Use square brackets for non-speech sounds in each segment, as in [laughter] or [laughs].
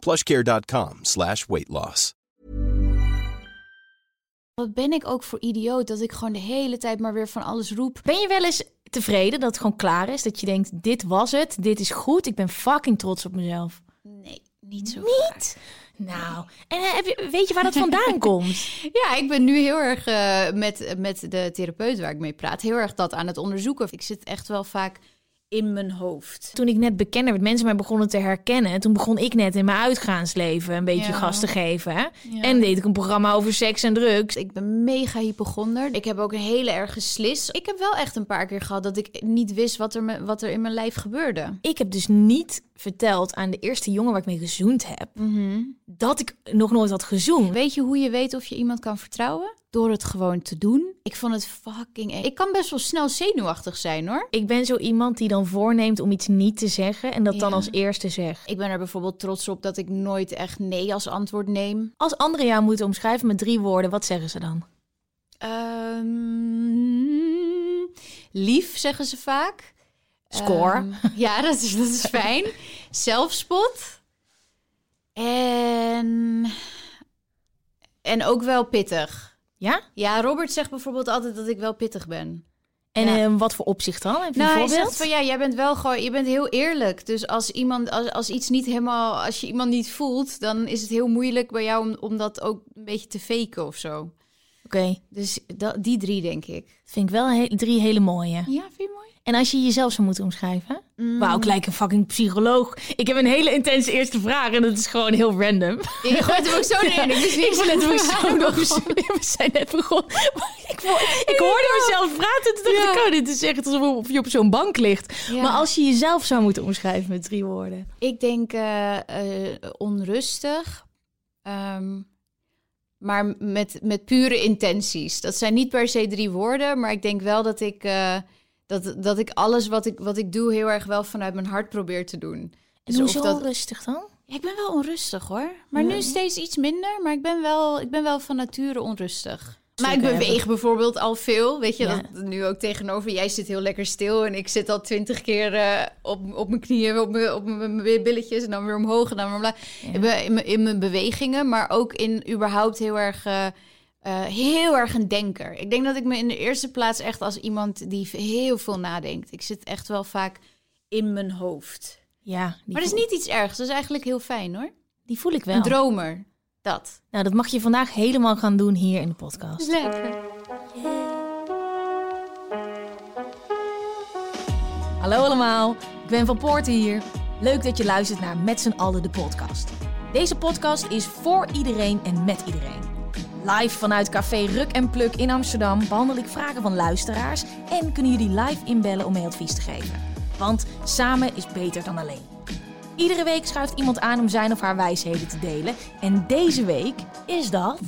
plushcare.com slash weight loss. Wat ben ik ook voor idioot dat ik gewoon de hele tijd maar weer van alles roep. Ben je wel eens tevreden dat het gewoon klaar is? Dat je denkt, dit was het, dit is goed, ik ben fucking trots op mezelf. Nee, niet zo Niet? Nou, en eh, heb je, weet je waar dat vandaan [laughs] komt? Ja, ik ben nu heel erg eh, met, met de therapeut waar ik mee praat, heel erg dat aan het onderzoeken. Ik zit echt wel vaak in mijn hoofd. Toen ik net bekender werd, mensen mij begonnen te herkennen. Toen begon ik net in mijn uitgaansleven een beetje Ja. gas te geven. Hè? Ja. En deed ik een programma over seks en drugs. Ik ben mega hypochonder. Ik heb ook een hele erge slis. Ik heb wel echt een paar keer gehad dat ik niet wist wat er, me- wat er in mijn lijf gebeurde. Ik heb dus niet verteld aan de eerste jongen waar ik mee gezoend heb... dat ik nog nooit had gezoend. Weet je hoe je weet of je iemand kan vertrouwen? Door het gewoon te doen. Ik vond het fucking eng. Ik kan best wel snel zenuwachtig zijn hoor. Ik ben zo iemand die dan voorneemt om iets niet te zeggen... en dat dan als eerste zegt. Ik ben er bijvoorbeeld trots op dat ik nooit echt nee als antwoord neem. Als anderen jou moeten omschrijven met drie woorden, wat zeggen ze dan? Ehm, lief zeggen ze vaak. Score. Ehm, ja, [laughs] dat is, dat is fijn. Zelfspot. En, en ook wel pittig. Ja? Ja, Robert zegt bijvoorbeeld altijd dat ik wel pittig ben. En Ja. eh, wat voor opzicht dan? Heb je Nou, een voorbeeld? zegt van ja, jij bent wel gewoon, je bent heel eerlijk. Dus als iemand, als, als iets niet helemaal, als je iemand niet voelt, dan is het heel moeilijk bij jou om, om dat ook een beetje te faken of zo. Oké, Dus dat, die drie denk ik. vind ik wel he- drie hele mooie. Ja, vind je mooi? En als je jezelf zou moeten omschrijven? Mm. Wauw, ik lijk een fucking psycholoog. Ik heb een hele intense eerste vraag en dat is gewoon heel random. Je gooit hem ook zo [laughs] neer. Ik, wist niet Ik ik hoe zo nog. [laughs] We zijn net begonnen. Ik, ik hoorde mezelf praten. Toen dacht ik, oh, dit is echt alsof je op zo'n bank ligt. Ja. Maar als je jezelf zou moeten omschrijven met drie woorden. Ik denk eh, eh, onrustig. Ehm, maar met, met pure intenties. Dat zijn niet per se drie woorden, maar ik denk wel dat ik, eh, dat, dat ik alles wat ik, wat ik doe heel erg wel vanuit mijn hart probeer te doen. En Dus hoezo dat- rustig dan? Ja, ik ben wel onrustig hoor. Maar nu steeds iets minder. Maar ik ben wel, ik ben wel van nature onrustig. Maar ik beweeg hebben. bijvoorbeeld al veel. Weet je, Ja. dat nu ook tegenover. Jij zit heel lekker stil. En ik zit al twintig keer eh, op, op mijn knieën, op mijn, op mijn billetjes. En dan weer omhoog en dan weer omlaag. In, mijn- in mijn bewegingen, maar ook in überhaupt heel erg, eh, eh, heel erg een denker. Ik denk dat ik me in de eerste plaats echt als iemand die heel veel nadenkt. Ik zit echt wel vaak in mijn hoofd. Ja, Maar dat is niet iets ergs. Dat is eigenlijk heel fijn hoor. die voel ik wel. Een dromer. Dat. Nou, dat mag je vandaag helemaal gaan doen hier in de podcast. Lekker. Hallo allemaal, ik ben Van Poorten hier. Leuk dat je luistert naar Met z'n allen de podcast. Deze podcast is voor iedereen en met iedereen. Live vanuit Café Ruk en Pluk in Amsterdam behandel ik vragen van luisteraars en kunnen jullie live inbellen om mee advies te geven. Want samen is beter dan alleen. Iedere week schuift iemand aan om zijn of haar wijsheden te delen. En deze week is dat...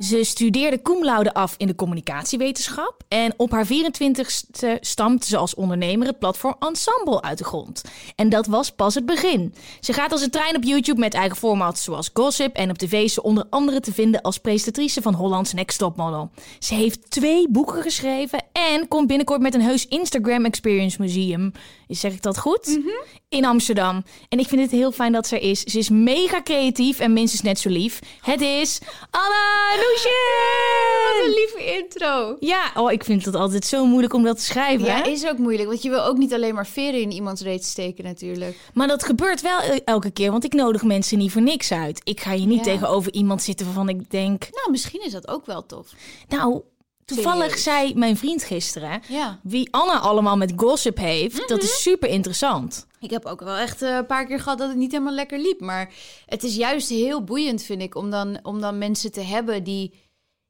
Ze studeerde cum laude af in de communicatiewetenschap. En op haar 24ste stampte ze als ondernemer het platform Ensemble uit de grond. En dat was pas het begin. Ze gaat als een trein op YouTube met eigen formats zoals Gossip. En op tv is ze onder andere te vinden als presentatrice van Hollands Next Top Model. Ze heeft twee boeken geschreven en komt binnenkort met een heus Instagram Experience Museum. Zeg ik dat goed? In Amsterdam. En ik vind het heel fijn dat ze er is. Ze is mega creatief en minstens net zo lief. Het is Anna Wat een lieve intro. Ja, oh, ik vind het altijd zo moeilijk om dat te schrijven. Ja, hè? is ook moeilijk. Want je wil ook niet alleen maar veren in iemands reet steken natuurlijk. Maar dat gebeurt wel e- elke keer, want ik nodig mensen niet voor niks uit. Ik ga je niet Ja. tegenover iemand zitten waarvan ik denk... Nou, misschien is dat ook wel tof. Nou, toevallig zei mijn vriend gisteren... Ja. Wie Anna allemaal met gossip heeft, dat is super interessant. Ik heb ook wel echt eh, een paar keer gehad dat het niet helemaal lekker liep. Maar het is juist heel boeiend, vind ik, om dan, om dan mensen te hebben die,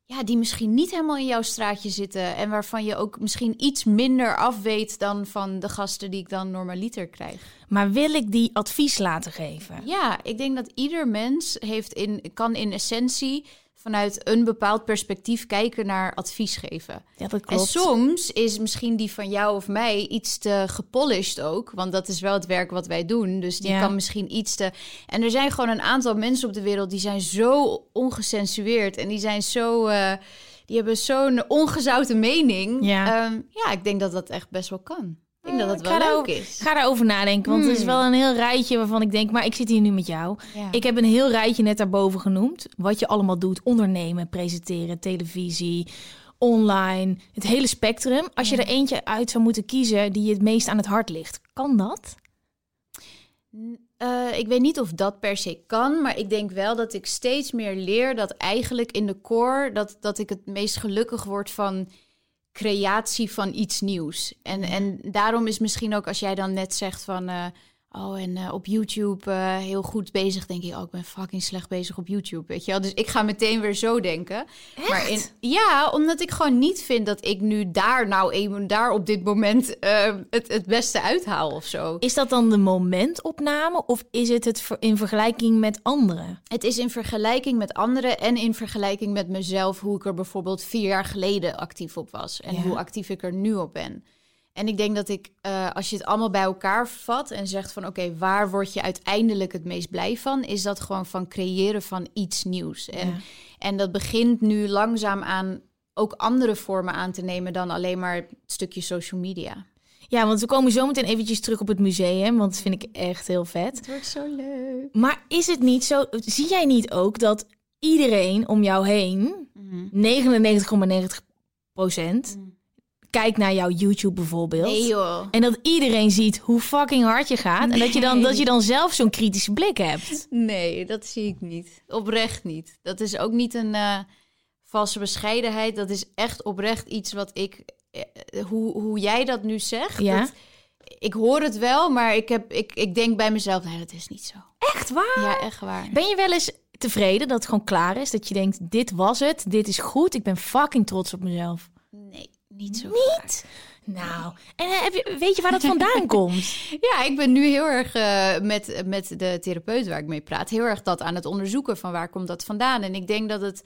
ja, die misschien niet helemaal in jouw straatje zitten. En waarvan je ook misschien iets minder af weet dan van de gasten die ik dan normaliter krijg. Maar wil ik die advies laten geven? Ja, ik denk dat ieder mens heeft in, kan in essentie vanuit een bepaald perspectief kijken naar advies geven. Ja, dat En klopt. soms is misschien die van jou of mij iets te gepolished ook. Want dat is wel het werk wat wij doen. Dus die Ja. kan misschien iets te... En er zijn gewoon een aantal mensen op de wereld... die zijn zo ongecensureerd. En die zijn zo... eh, die hebben zo'n ongezouten mening. Ja. Ehm, ja, ik denk dat dat echt best wel kan. Ik denk dat Eh, dat ik wel ga leuk daarover- is. Ik ga daarover nadenken, want het is Hmm. wel een heel rijtje waarvan ik denk, maar ik zit hier nu met jou. Ja. Ik heb een heel rijtje net daarboven genoemd. Wat je allemaal doet. Ondernemen, presenteren, televisie, online. Het hele spectrum. Als je er eentje uit zou moeten kiezen die je het meest aan het hart ligt. Kan dat? Eh, ik weet niet of dat per se kan, maar ik denk wel dat ik steeds meer leer dat eigenlijk in de core dat, dat ik het meest gelukkig word van creatie van iets nieuws. En, en daarom is misschien ook als jij dan net zegt van eh, oh en eh, op YouTube eh, heel goed bezig, denk ik oh ik ben fucking slecht bezig op YouTube, weet je wel. Dus ik ga meteen weer zo denken. Maar in, ja, omdat ik gewoon niet vind dat ik nu daar nou even daar op dit moment eh, het, het beste uithaal of zo. Is dat dan de momentopname of is het het in vergelijking met anderen? Het is in vergelijking met anderen en in vergelijking met mezelf, hoe ik er bijvoorbeeld vier jaar geleden actief op was en Ja. hoe actief ik er nu op ben. En ik denk dat ik, eh, als je het allemaal bij elkaar vat en zegt van oké, waar word je uiteindelijk het meest blij van, is dat gewoon van creëren van iets nieuws. En, Ja. en dat begint nu langzaam aan ook andere vormen aan te nemen dan alleen maar het stukje social media. Ja, want we komen zo meteen eventjes terug op het museum, want dat vind ik echt heel vet. Het wordt zo leuk. Maar is het niet zo, zie jij niet ook dat iedereen om jou heen, 99,90 procent, kijkt naar jouw YouTube bijvoorbeeld? Nee joh. En dat iedereen ziet hoe fucking hard je gaat. En dat je dan, dat je dan zelf zo'n kritische blik hebt. Nee, dat zie ik niet. Oprecht niet. Dat is ook niet een eh, valse bescheidenheid. Dat is echt oprecht iets wat ik... eh, hoe, hoe jij dat nu zegt. Ja. dat- ik hoor het wel, maar ik, heb, ik, ik denk bij mezelf... Nee, dat is niet zo. Echt waar? Ja, echt waar. Ben je wel eens tevreden dat het gewoon klaar is? Dat je denkt, dit was het, dit is goed. Ik ben fucking trots op mezelf. Niet zo Niet? Nou, en eh, heb je, weet je waar dat vandaan [laughs] komt? Ja, ik ben nu heel erg eh, met, met de therapeut waar ik mee praat, heel erg dat aan het onderzoeken van waar komt dat vandaan. En ik denk dat het,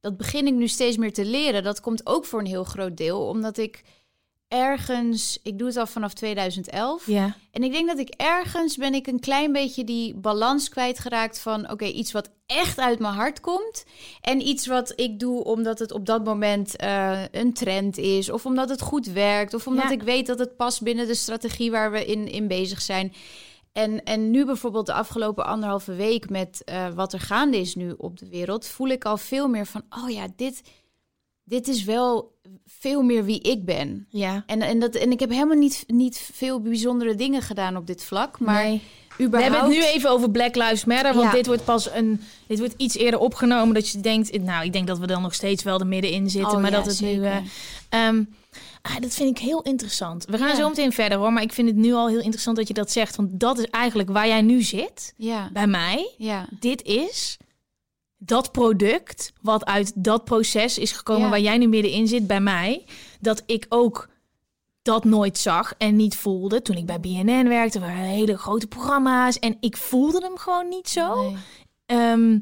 dat begin ik nu steeds meer te leren. Dat komt ook voor een heel groot deel, omdat ik ergens, ik doe het al vanaf 2011. Ja. En ik denk dat ik ergens ben ik een klein beetje die balans kwijtgeraakt van oké, iets wat echt uit mijn hart komt. En iets wat ik doe omdat het op dat moment eh, een trend is. Of omdat het goed werkt. Of omdat Ja. ik weet dat het past binnen de strategie waar we in, in bezig zijn. En, en nu bijvoorbeeld de afgelopen anderhalve week met eh, wat er gaande is nu op de wereld, voel ik al veel meer van, oh ja, dit, dit is wel veel meer wie ik ben. Ja. En, en, dat, en ik heb helemaal niet, niet veel bijzondere dingen gedaan op dit vlak. Maar Nee. We hebben het nu even over Black Lives Matter, want Ja. dit wordt pas een, dit wordt iets eerder opgenomen dat je denkt, nou, ik denk dat we dan nog steeds wel er middenin zitten, Oh maar ja, dat het nu, eh, ehm, ah, dat vind ik heel interessant. We gaan Ja. zo meteen verder hoor, maar ik vind het nu al heel interessant dat je dat zegt, want dat is eigenlijk waar jij nu zit, Ja, bij mij. ja, Dit is dat product wat uit dat proces is gekomen Ja. waar jij nu middenin zit bij mij, dat ik ook dat nooit zag en niet voelde. Toen ik bij BNN werkte, waren hele grote programma's en ik voelde hem gewoon niet zo. nee. Ehm,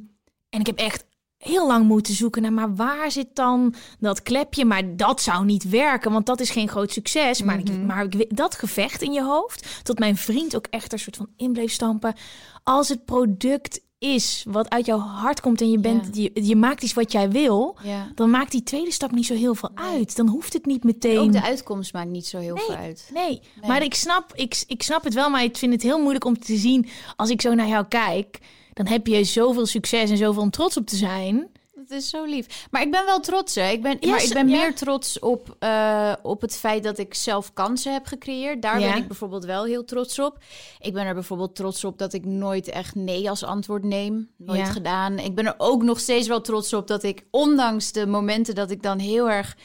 en ik heb echt heel lang moeten zoeken naar, maar waar zit dan dat klepje? Maar dat zou niet werken, want dat is geen groot succes. Maar, ik, maar ik, dat gevecht in je hoofd, tot mijn vriend ook echt er soort van in bleef stampen. Als het product is wat uit jouw hart komt en je, bent, je, je maakt iets wat jij wil, dan maakt die tweede stap niet zo heel veel uit. Dan hoeft het niet meteen. Ook de uitkomst maakt niet zo heel veel uit. Nee, maar ik snap, ik, ik snap het wel, maar ik vind het heel moeilijk om te zien als ik zo naar jou kijk. Dan heb je zoveel succes en zoveel om trots op te zijn. Dat is zo lief. Maar ik ben wel trots, hè. Ik ben, maar ik ben ja. meer trots op, eh, op het feit dat ik zelf kansen heb gecreëerd. Daar Ja. ben ik bijvoorbeeld wel heel trots op. Ik ben er bijvoorbeeld trots op dat ik nooit echt nee als antwoord neem. Nooit Ja. gedaan. Ik ben er ook nog steeds wel trots op dat ik, ondanks de momenten dat ik dan heel erg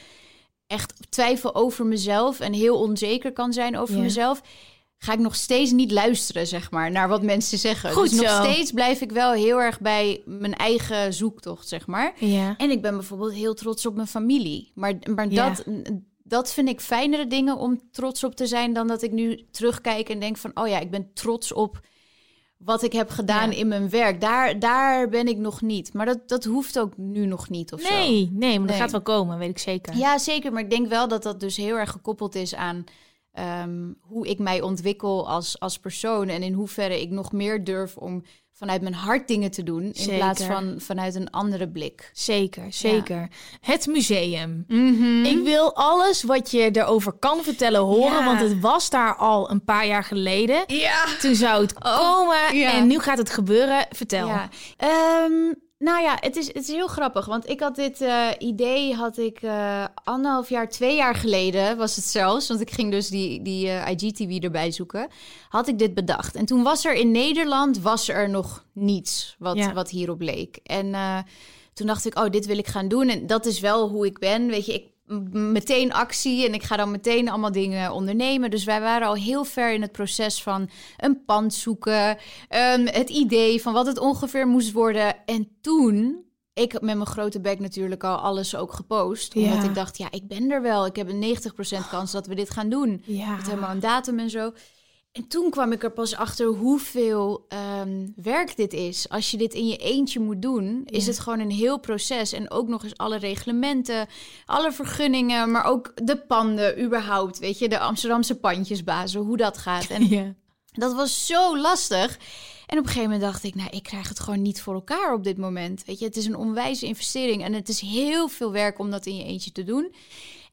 echt twijfel over mezelf en heel onzeker kan zijn over mezelf, ga ik nog steeds niet luisteren, zeg maar, naar wat mensen zeggen. Goed dus nog zo. steeds blijf ik wel heel erg bij mijn eigen zoektocht, zeg maar. Ja. En ik ben bijvoorbeeld heel trots op mijn familie. Maar, maar Ja. dat, dat vind ik fijnere dingen om trots op te zijn dan dat ik nu terugkijk en denk van, oh ja, ik ben trots op wat ik heb gedaan Ja. in mijn werk. Daar, daar ben ik nog niet. Maar dat, dat hoeft ook nu nog niet of zo. Nee, nee, maar dat Nee. gaat wel komen, weet ik zeker. Ja, zeker. Maar ik denk wel dat dat dus heel erg gekoppeld is aan ehm, hoe ik mij ontwikkel als, als persoon. En in hoeverre ik nog meer durf om vanuit mijn hart dingen te doen. In Zeker. plaats van vanuit een andere blik. Zeker, zeker. Het museum. Mhm. Ik wil alles wat je erover kan vertellen horen, Ja. want het was daar al een paar jaar geleden. Ja. Toen zou het komen ja. en nu gaat het gebeuren. Vertel. Ja. Nou ja, het is, het is heel grappig. Want ik had dit eh, idee, had ik eh, anderhalf jaar, twee jaar geleden was het zelfs. Want ik ging dus die, die eh, IGTV erbij zoeken. Had ik dit bedacht. En toen was er in Nederland, was er nog niets wat, Ja. wat hierop leek. En toen dacht ik, oh, dit wil ik gaan doen. En dat is wel hoe ik ben. Weet je, ik meteen actie en ik ga dan meteen allemaal dingen ondernemen. Dus wij waren al heel ver in het proces van een pand zoeken, ehm, het idee van wat het ongeveer moest worden. En toen, ik heb met mijn grote bek natuurlijk al alles ook gepost. Omdat Ja. ik dacht, ja, ik ben er wel. Ik heb een 90% kans dat we dit gaan doen. Ja. Met helemaal een datum en zo. En toen kwam ik er pas achter hoeveel ehm, werk dit is. Als je dit in je eentje moet doen, is het gewoon een heel proces. En ook nog eens alle reglementen, alle vergunningen, maar ook de panden überhaupt. Weet je, de Amsterdamse pandjesbazen, hoe dat gaat. En [laughs] Ja. dat was zo lastig. En op een gegeven moment dacht ik, nou, ik krijg het gewoon niet voor elkaar op dit moment. Weet je, het is een onwijze investering en het is heel veel werk om dat in je eentje te doen.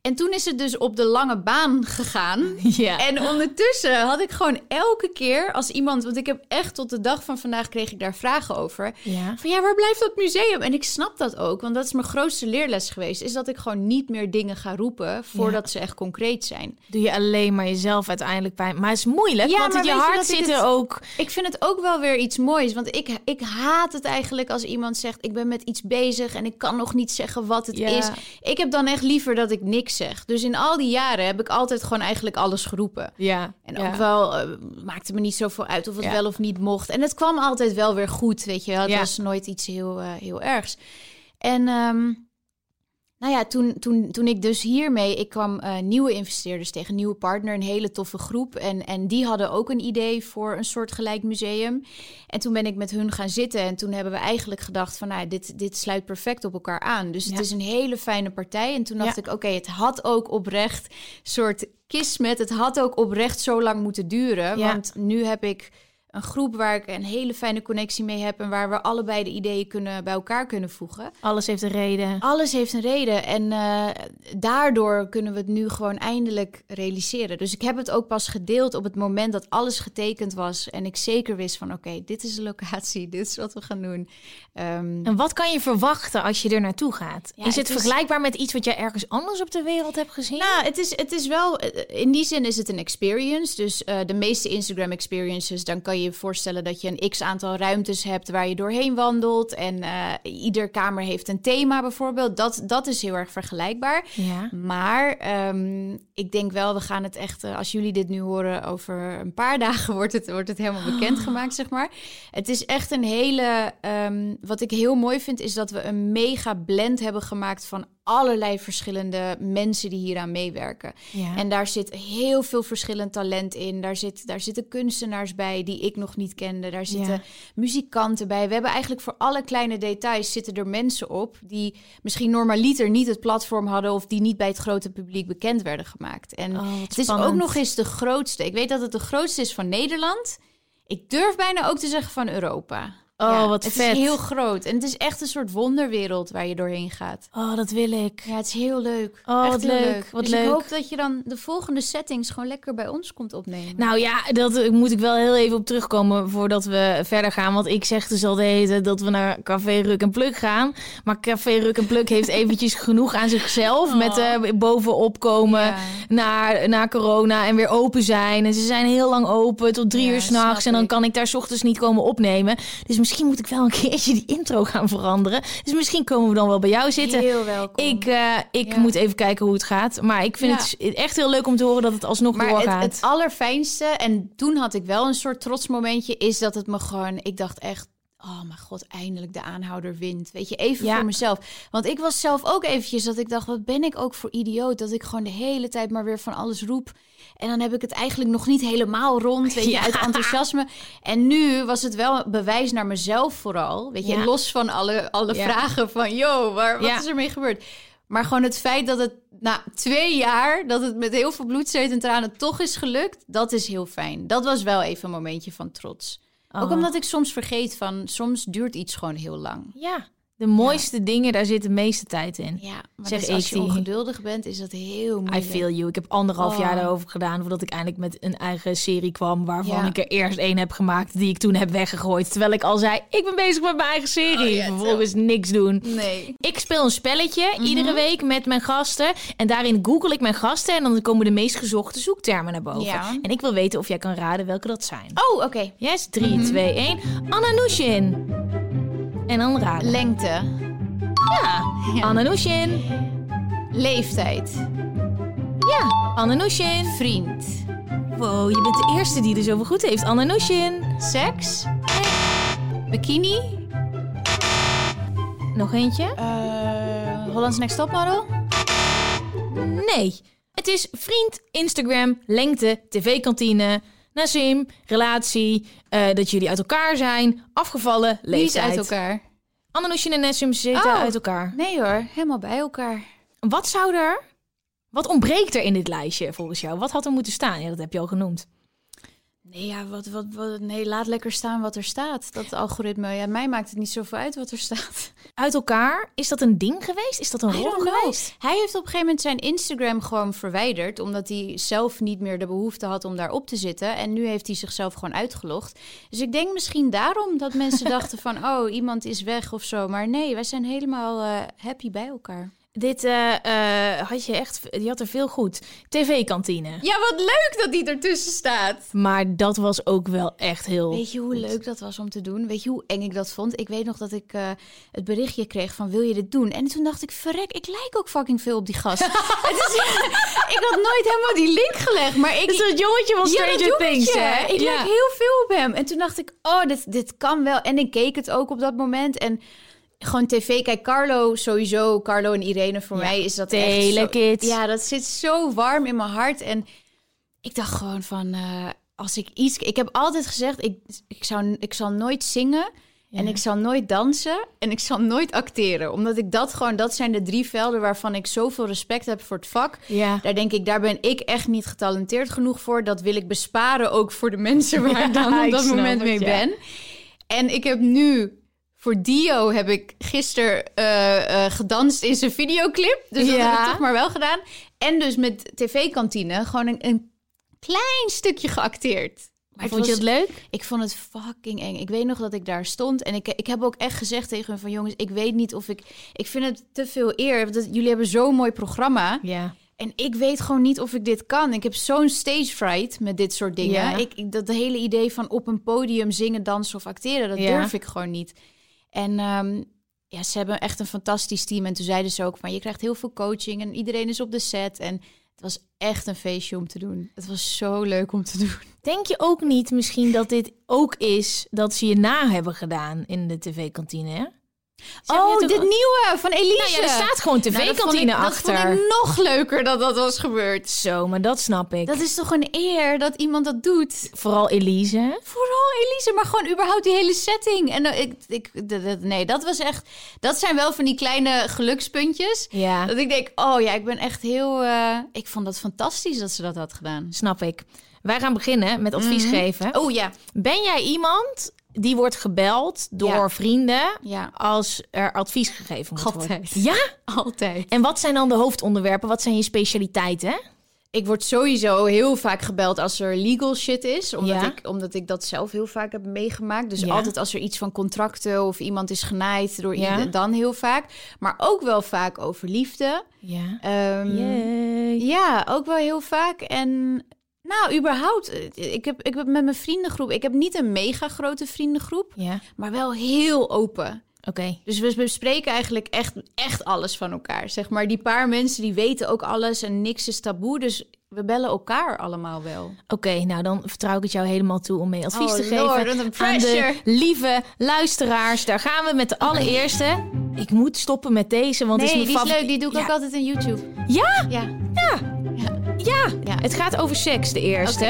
En toen is het dus op de lange baan gegaan. [laughs] Ja. En ondertussen had ik gewoon elke keer als iemand, want ik heb echt tot de dag van vandaag kreeg ik daar vragen over. Ja. Van ja, waar blijft dat museum? En ik snap dat ook, want dat is mijn grootste leerles geweest. Is dat ik gewoon niet meer dingen ga roepen voordat ze echt concreet zijn. Doe je alleen maar jezelf uiteindelijk pijn. Maar het is moeilijk, Ja, want in je hart zit het- er ook... Ik vind het ook wel weer iets moois. Want ik, ik haat het eigenlijk als iemand zegt: Ik ben met iets bezig en ik kan nog niet zeggen wat het is. Ik heb dan echt liever dat ik niks zeg. Dus in al die jaren heb ik altijd gewoon eigenlijk alles geroepen. Ja. En ja. ook wel, eh, maakte me niet zoveel uit of het Ja. wel of niet mocht. En het kwam altijd wel weer goed, weet je wel. Het was nooit iets heel, eh, heel ergs. En ehm, nou ja, toen, toen, toen ik dus hiermee... Ik kwam eh, nieuwe investeerders tegen, nieuwe partner, een hele toffe groep. En, en die hadden ook een idee voor een soort gelijk museum. En toen ben ik met hun gaan zitten. En toen hebben we eigenlijk gedacht van... Nou, dit, dit sluit perfect op elkaar aan. Dus Ja. het is een hele fijne partij. En toen dacht Ja. ik, oké, het had ook oprecht soort kismet. Het had ook oprecht zo lang moeten duren. Ja. Want nu heb ik een groep waar ik een hele fijne connectie mee heb... en waar we allebei de ideeën kunnen, bij elkaar kunnen voegen. Alles heeft een reden. Alles heeft een reden en eh, daardoor kunnen we het nu gewoon eindelijk realiseren. Dus ik heb het ook pas gedeeld op het moment dat alles getekend was... en ik zeker wist van, oké, dit is de locatie, dit is wat we gaan doen. Ehm, En wat kan je verwachten als je er naartoe gaat? Ja, is het, het is- vergelijkbaar met iets wat jij ergens anders op de wereld hebt gezien? Nou, het is, het is wel, eh, in die zin is het een experience. Dus eh, de meeste Instagram experiences, dan kan je je voorstellen dat je een x aantal ruimtes hebt waar je doorheen wandelt. En eh, ieder kamer heeft een thema bijvoorbeeld. Dat, dat is heel erg vergelijkbaar. ja. Maar ehm, ik denk wel, we gaan het echt, eh, als jullie dit nu horen, over een paar [laughs] dagen wordt het, wordt het helemaal bekendgemaakt, zeg maar. Het is echt een hele, ehm, wat ik heel mooi vind, is dat we een mega blend hebben gemaakt van allerlei verschillende mensen die hieraan meewerken. Ja. En daar zit heel veel verschillend talent in. Daar, zit, daar zitten kunstenaars bij die ik nog niet kende. Daar zitten Ja. muzikanten bij. We hebben eigenlijk voor alle kleine details zitten er mensen op die misschien normaliter niet het platform hadden of die niet bij het grote publiek bekend werden gemaakt. En Oh, het is ook nog eens de grootste. Ik weet dat het de grootste is van Nederland. Ik durf bijna ook te zeggen van Europa. Oh, wat het vet. is heel groot. En het is echt een soort wonderwereld waar je doorheen gaat. Oh, dat wil ik. Ja, het is heel leuk. Oh, Echt wat leuk, wat dus leuk. ik hoop dat je dan de volgende settings gewoon lekker bij ons komt opnemen. Nou ja, dat moet ik wel heel even op terugkomen voordat we verder gaan. Want ik zeg dus al de hele dat we naar Café Ruk en Pluk gaan. Maar Café Ruk en Pluk heeft [laughs] eventjes genoeg aan zichzelf. Met eh, bovenop komen Ja. naar, naar corona en weer open zijn. En ze zijn heel lang open, tot drie Ja, uur s'nachts. En dan ik. kan ik daar 's ochtends niet komen opnemen. Dus misschien moet ik wel een [laughs] keertje die intro gaan veranderen. Dus misschien komen we dan wel bij jou zitten. Heel welkom. Ik, eh, ik Ja. moet even kijken hoe het gaat. Maar ik vind het echt heel leuk om te horen dat het alsnog Maar doorgaat. het, het allerfijnste, en toen had ik wel een soort trotsmomentje, is dat het me gewoon, ik dacht echt, oh mijn god, eindelijk de aanhouder wint. Weet je, even Ja. voor mezelf. Want ik was zelf ook eventjes dat ik dacht, wat ben ik ook voor idioot, dat ik gewoon de hele tijd maar weer van alles roep. En dan heb ik het eigenlijk nog niet helemaal rond, weet je, Ja. uit enthousiasme. En nu was het wel een bewijs naar mezelf vooral, weet je, Ja. los van alle, alle vragen van, yo, waar, wat is er mee gebeurd? Maar gewoon het feit dat het na twee jaar, dat het met heel veel bloed, zweet en tranen toch is gelukt, dat is heel fijn. Dat was wel even een momentje van trots. Ook Oh. omdat ik soms vergeet van, soms duurt iets gewoon heel lang. Ja, de mooiste dingen, daar zit de meeste tijd in. Ja, maar Zeg dus als je ongeduldig bent, is dat heel I moeilijk. feel you. Ik heb anderhalf Oh. jaar daarover gedaan voordat ik eindelijk met een eigen serie kwam. Waarvan Ja. ik er eerst één heb gemaakt die ik toen heb weggegooid. Terwijl ik al zei, ik ben bezig met mijn eigen serie. Oh, ja, Vervolgens niks doen. Nee. Ik speel een spelletje Mhm. iedere week met mijn gasten. En daarin google ik mijn gasten. En dan komen de meest gezochte zoektermen naar boven. Ja. En ik wil weten of jij kan raden welke dat zijn. Oh, oké. Yes, 3, Mhm. 2, 1. Anna Nushin. En dan raden. Lengte, ja. Ja. Leeftijd, Ja. Anna Nushin. vriend, Wow, je bent de eerste die er zoveel goed heeft. Anna Nushin. seks, bikini, Nog eentje? eh Hollands Next Topmodel, Nee. Het is vriend, Instagram, lengte, tv-kantine, Nazim, relatie, eh, dat jullie uit elkaar zijn, afgevallen, leeftijd. uit elkaar? Nushin en Nazim zitten Oh. uit elkaar. Nee hoor, helemaal bij elkaar. Wat zou er... Wat ontbreekt er in dit lijstje volgens jou? Wat had er moeten staan? Ja, dat heb je al genoemd. Nee, ja, wat, wat, wat, nee, laat lekker staan wat er staat. Dat algoritme, ja, mij maakt het niet zoveel uit wat er staat. Uit elkaar, is dat een ding geweest? Is dat een rol geweest? Hij heeft op een gegeven moment zijn Instagram gewoon verwijderd, omdat hij zelf niet meer de behoefte had om daarop te zitten. En nu heeft hij zichzelf gewoon uitgelogd. Dus ik denk misschien daarom dat mensen [laughs] dachten van, oh, iemand is weg of zo. Maar nee, wij zijn helemaal eh, happy bij elkaar. Dit eh, eh, had je echt... Je had er veel goed. TV-kantine. Ja, wat leuk dat die ertussen staat. Maar dat was ook wel echt heel... Weet je hoe leuk dat was om te doen? Weet je hoe eng ik dat vond? Ik weet nog dat ik eh, het berichtje kreeg van wil je dit doen? En toen dacht ik, verrek, ik lijk ook fucking veel op die gast. [laughs] het is, [laughs] ik had nooit helemaal die link gelegd, maar ik... Het is dat jongetje van Ja, Stranger Things, jongetje. hè? Ik Ja. lijk heel veel op hem. En toen dacht ik, oh, dit, dit kan wel. En ik keek het ook op dat moment. En gewoon tv, kijk, Carlo sowieso, Carlo en Irene, voor Ja, mij is dat echt zo. Ja, dat zit zo warm in mijn hart. En ik dacht gewoon van, eh, als ik iets... Ik heb altijd gezegd, ik, ik, zou, ik zal nooit zingen... En ik zal nooit dansen en ik zal nooit acteren. Omdat ik dat gewoon, dat zijn de drie velden waarvan ik zoveel respect heb voor het vak. Ja. Daar denk ik, daar ben ik echt niet getalenteerd genoeg voor. Dat wil ik besparen ook voor de mensen waar ik [laughs] dan op dat moment mee ben. En ik heb nu voor Dio heb ik gisteren eh, eh, gedanst in zijn videoclip. Dus dat Ja. heb ik toch maar wel gedaan. En dus met tv-kantine gewoon een, een klein stukje geacteerd. Maar Vond je het leuk? ik vond het fucking eng. Ik weet nog dat ik daar stond en ik, ik heb ook echt gezegd tegen hun van jongens, ik weet niet of ik, ik vind het te veel eer. want jullie hebben zo'n mooi programma Ja. en ik weet gewoon niet of ik dit kan. Ik heb zo'n stage fright met dit soort dingen. Ja. Ik, ik- dat hele idee van op een podium zingen, dansen of acteren, dat Ja. durf ik gewoon niet. En ehm, ja, ze hebben echt een fantastisch team. En toen zeiden ze ook van je krijgt heel veel coaching en iedereen is op de set en het was echt een feestje om te doen. Het was zo leuk om te [laughs] doen. Denk je ook niet misschien dat dit ook is dat ze je na hebben gedaan in de tv-kantine, oh, dit nieuwe van Elise. Nou ja, er staat gewoon Nou, tv-kantine ik- achter. Dat vond ik nog leuker dat dat was gebeurd. Zo, maar dat snap ik. Dat is toch een eer dat iemand dat doet. Vooral Elise. Vooral Elise, maar gewoon überhaupt die hele setting. En eh, ik, ik, nee, dat was echt. Dat zijn wel van die kleine gelukspuntjes. Ja, Dat ik denk, oh ja, ik ben echt heel. eh, ik vond dat fantastisch dat ze dat had gedaan. snap ik. Wij gaan beginnen met advies Mhm. geven. Oh ja, Ben jij iemand die wordt gebeld door Ja. vrienden ja, als er advies gegeven moet worden? Altijd. Ja? [laughs] altijd. En wat zijn dan de hoofdonderwerpen? Wat zijn je specialiteiten? Ik word sowieso heel vaak gebeld als er legal shit is. Omdat, Ja. ik, omdat ik dat zelf heel vaak heb meegemaakt. Dus Ja. altijd als er iets van contracten of iemand is genaaid door Ja. iemand, dan heel vaak. Maar ook wel vaak over liefde. Ja. Ehm. Ja, ook wel heel vaak. En Nou, überhaupt. eh, Ik heb, ik heb met mijn vriendengroep... Ik heb niet een mega grote vriendengroep, Ja. maar wel heel open. Oké. Dus we bespreken eigenlijk echt, echt alles van elkaar. Zeg maar, die paar mensen die weten ook alles en niks is taboe. Dus we bellen elkaar allemaal wel. Oké, nou dan vertrouw ik het jou helemaal toe om mee advies Oh, te Lord, geven aan de lieve luisteraars. Daar gaan we met de allereerste. Ik moet stoppen met deze, want het nee, is die mijn is favori- leuk. Die doe ik Ja. ook altijd in YouTube. Ja, Ja. ja, Ja. Het gaat over seks, de eerste.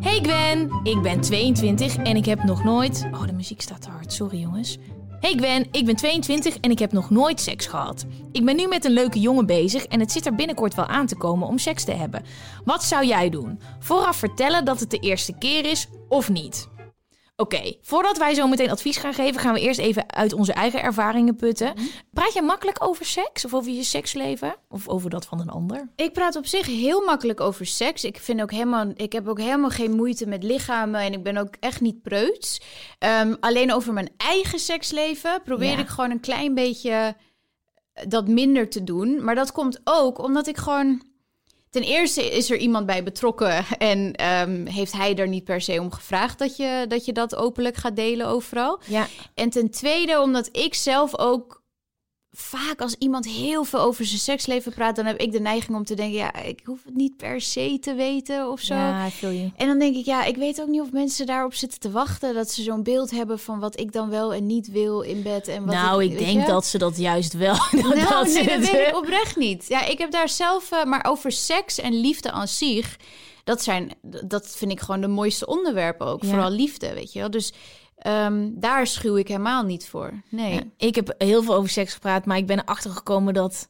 Hey Gwen, ik ben 22 en ik heb nog nooit... Oh, de muziek staat te hard. Sorry jongens. Hey Gwen, ik ben 22 en ik heb nog nooit seks gehad. Ik ben nu met een leuke jongen bezig en het zit er binnenkort wel aan te komen om seks te hebben. Wat zou jij doen? Vooraf vertellen dat het de eerste keer is of niet? Oké, voordat wij zo meteen advies gaan geven, gaan we eerst even uit onze eigen ervaringen putten. Praat jij makkelijk over seks of over je seksleven? Of over dat van een ander? Ik praat op zich heel makkelijk over seks. Ik, vind ook helemaal, ik heb ook helemaal geen moeite met lichamen en ik ben ook echt niet preuts. Ehm, alleen over mijn eigen seksleven probeer Ja. ik gewoon een klein beetje dat minder te doen. Maar dat komt ook omdat ik gewoon... Ten eerste is er iemand bij betrokken en ehm, heeft hij er niet per se om gevraagd dat je, dat je dat openlijk gaat delen overal. Ja, En ten tweede, omdat ik zelf ook vaak als iemand heel veel over zijn seksleven praat, dan heb ik de neiging om te denken, ja, ik hoef het niet per se te weten of zo. ja, je. En dan denk ik, ja, ik weet ook niet of mensen daarop zitten te wachten, dat ze zo'n beeld hebben van wat ik dan wel en niet wil in bed. En wat nou, ik denk dat ze dat juist wel. [laughs] Nou, dat nee, ze dat het- weet ik oprecht niet. Ja, ik heb daar zelf, eh, maar over seks en liefde aan zich, dat zijn, dat vind ik gewoon de mooiste onderwerpen ook. Ja. Vooral liefde, weet je wel. Dus ehm, daar schuw ik helemaal niet voor. Nee. Ja, ik heb heel veel over seks gepraat, maar ik ben erachter gekomen dat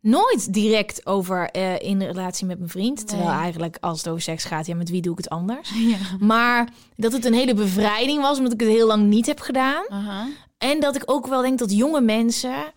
nooit direct over eh, in een relatie met mijn vriend. Terwijl eigenlijk als het over seks gaat, ja, met wie doe ik het anders? [laughs] Ja. Maar dat het een hele bevrijding was, omdat ik het heel lang niet heb gedaan. En dat ik ook wel denk dat jonge mensen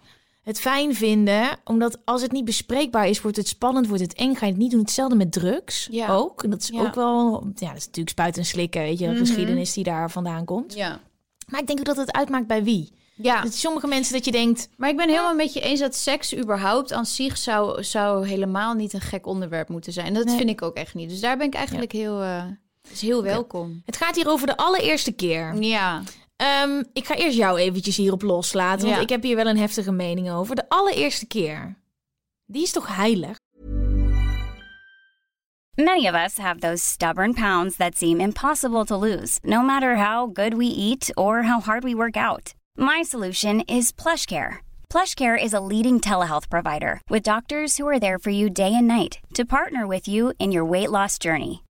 het fijn vinden, omdat als het niet bespreekbaar is, wordt het spannend, wordt het eng, ga je het niet doen. Hetzelfde met drugs Ja. ook. En dat is Ja. ook wel, ja, dat is natuurlijk spuiten en slikken, weet je, de Mhm. geschiedenis die daar vandaan komt. Ja. Maar ik denk ook dat het uitmaakt bij wie. Ja, Dat sommige mensen dat je denkt, maar ik ben helemaal met je eens dat seks überhaupt aan zich zou, zou helemaal niet een gek onderwerp moeten zijn. Dat Nee. vind ik ook echt niet. Dus daar ben ik eigenlijk heel, eh, is heel welkom. het gaat hier over de allereerste keer. Ja. Ehm, ik ga eerst jou eventjes hierop loslaten, want Ja. ik heb hier wel een heftige mening over. De allereerste keer, die is toch heilig? Many of us have those stubborn pounds that seem impossible to lose, no matter how good we eat or how hard we work out. My solution is PlushCare. PlushCare is a leading telehealth provider with doctors who are there for you day and night to partner with you in your weight loss journey.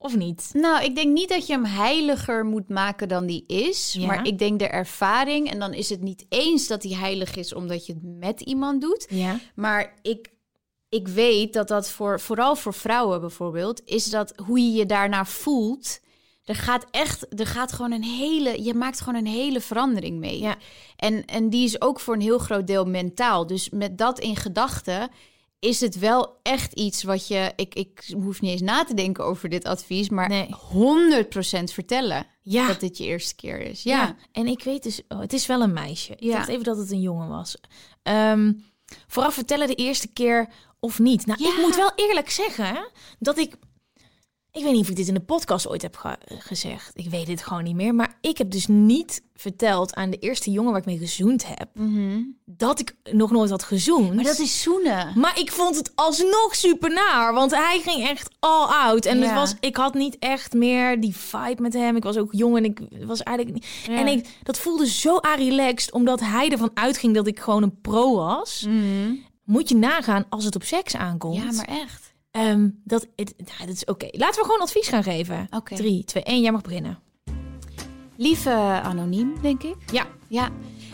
Of niet? Nou, ik denk niet dat je hem heiliger moet maken dan die is. Ja. Maar ik denk de ervaring, en dan is het niet eens dat hij heilig is omdat je het met iemand doet. Ja. Maar ik, ik weet dat dat voor, vooral voor vrouwen bijvoorbeeld, is dat hoe je je daarna voelt. Er gaat echt, er gaat gewoon een hele, je maakt gewoon een hele verandering mee. Ja. En, en die is ook voor een heel groot deel mentaal. Dus met dat in gedachten is het wel echt iets wat je, ik, ik hoef niet eens na te denken over dit advies, maar Nee. 100% vertellen Ja. dat dit je eerste keer is. Ja. Ja. en ik weet dus, oh, het is wel een meisje. Ik Ja. dacht even dat het een jongen was. Ehm, vooraf vertellen de eerste keer of niet. Nou, ik moet wel eerlijk zeggen dat ik. Ik weet niet of ik dit in de podcast ooit heb ge- gezegd. Ik weet het gewoon niet meer. Maar ik heb dus niet verteld aan de eerste jongen waar ik mee gezoend heb... dat ik nog nooit had gezoend. Mhm. Maar dat is zoenen. Maar ik vond het alsnog super naar, want hij ging echt all out. En het was, ik had niet echt meer die vibe met hem. Ik was ook jong en ik was eigenlijk niet... Ja. En ik, dat voelde zo relaxed, omdat hij ervan uitging dat ik gewoon een pro was. Mhm. Moet je nagaan als het op seks aankomt. Ja, maar echt. Ehm, dat, het, dat is oké. Laten we gewoon advies gaan geven. Oké. 3, 2, 1. Jij mag beginnen. Lieve anoniem, denk ik. Ja. Ja.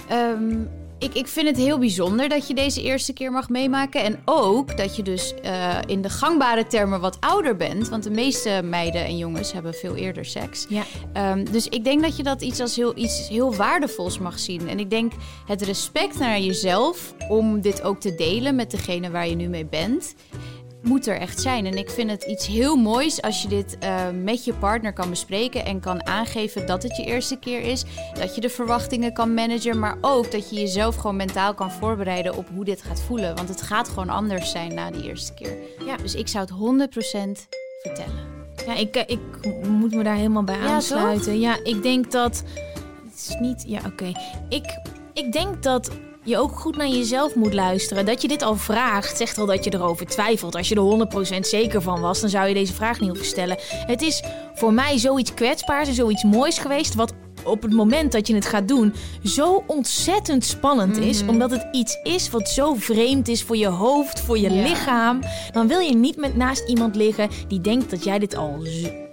Ehm, ik, ik vind het heel bijzonder dat je deze eerste keer mag meemaken. En ook dat je dus eh, in de gangbare termen wat ouder bent. Want de meeste meiden en jongens hebben veel eerder seks. Ja. Ehm, dus ik denk dat je dat iets als heel, iets heel waardevols mag zien. En ik denk het respect naar jezelf om dit ook te delen met degene waar je nu mee bent moet er echt zijn. En ik vind het iets heel moois als je dit uh, met je partner kan bespreken en kan aangeven dat het je eerste keer is. Dat je de verwachtingen kan managen, maar ook dat je jezelf gewoon mentaal kan voorbereiden op hoe dit gaat voelen. Want het gaat gewoon anders zijn na die eerste keer. Ja. Dus ik zou het 100% vertellen. Ja, ik, ik moet me daar helemaal bij Ja, aansluiten. Ja, ik denk dat. Het is niet. Ja, oké. Ik, ik denk dat je ook goed naar jezelf moet luisteren. Dat je dit al vraagt, zegt al dat je erover twijfelt. Als je er 100% zeker van was, dan zou je deze vraag niet hoeven stellen. Het is voor mij zoiets kwetsbaars en zoiets moois geweest. Wat op het moment dat je het gaat doen, zo ontzettend spannend is. Omdat het iets is wat zo vreemd is voor je hoofd, voor je Ja. lichaam. Dan wil je niet met naast iemand liggen die denkt dat jij dit al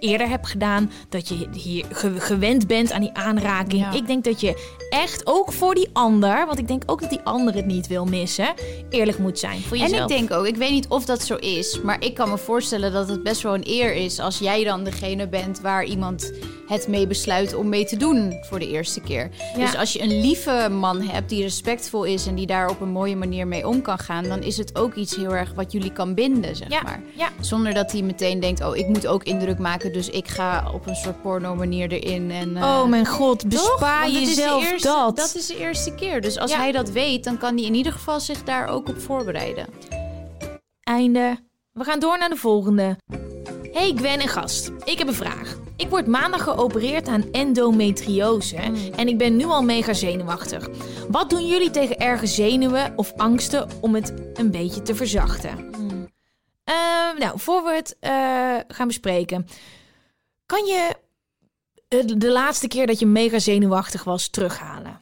eerder hebt gedaan. Dat je hier ge- gewend bent aan die aanraking. Ja. Ik denk dat je echt ook voor die ander, want ik denk ook dat die ander het niet wil missen, eerlijk moet zijn voor jezelf. En ik denk ook, ik weet niet of dat zo is, maar ik kan me voorstellen dat het best wel een eer is als jij dan degene bent waar iemand het mee besluit om mee te doen voor de eerste keer. Ja. Dus als je een lieve man hebt die respectvol is en die daar op een mooie manier mee om kan gaan, dan is het ook iets heel erg wat jullie kan binden, zeg Ja, maar. ja. Zonder dat hij meteen denkt, oh, ik moet ook indruk maken, dus ik ga op een soort porno manier erin. En, eh, Oh mijn god, bespaar jezelf eerste- dat. Dat is de eerste keer. Dus als Ja. hij dat weet, dan kan hij in ieder geval zich daar ook op voorbereiden. Einde. We gaan door naar de volgende. Hey Gwen en gast, ik heb een vraag. Ik word maandag geopereerd aan endometriose en ik ben nu al mega zenuwachtig. Wat doen jullie tegen erge zenuwen of angsten om het een beetje te verzachten? Eh, nou, voor we het eh, gaan bespreken, kan je de laatste keer dat je mega zenuwachtig was terughalen?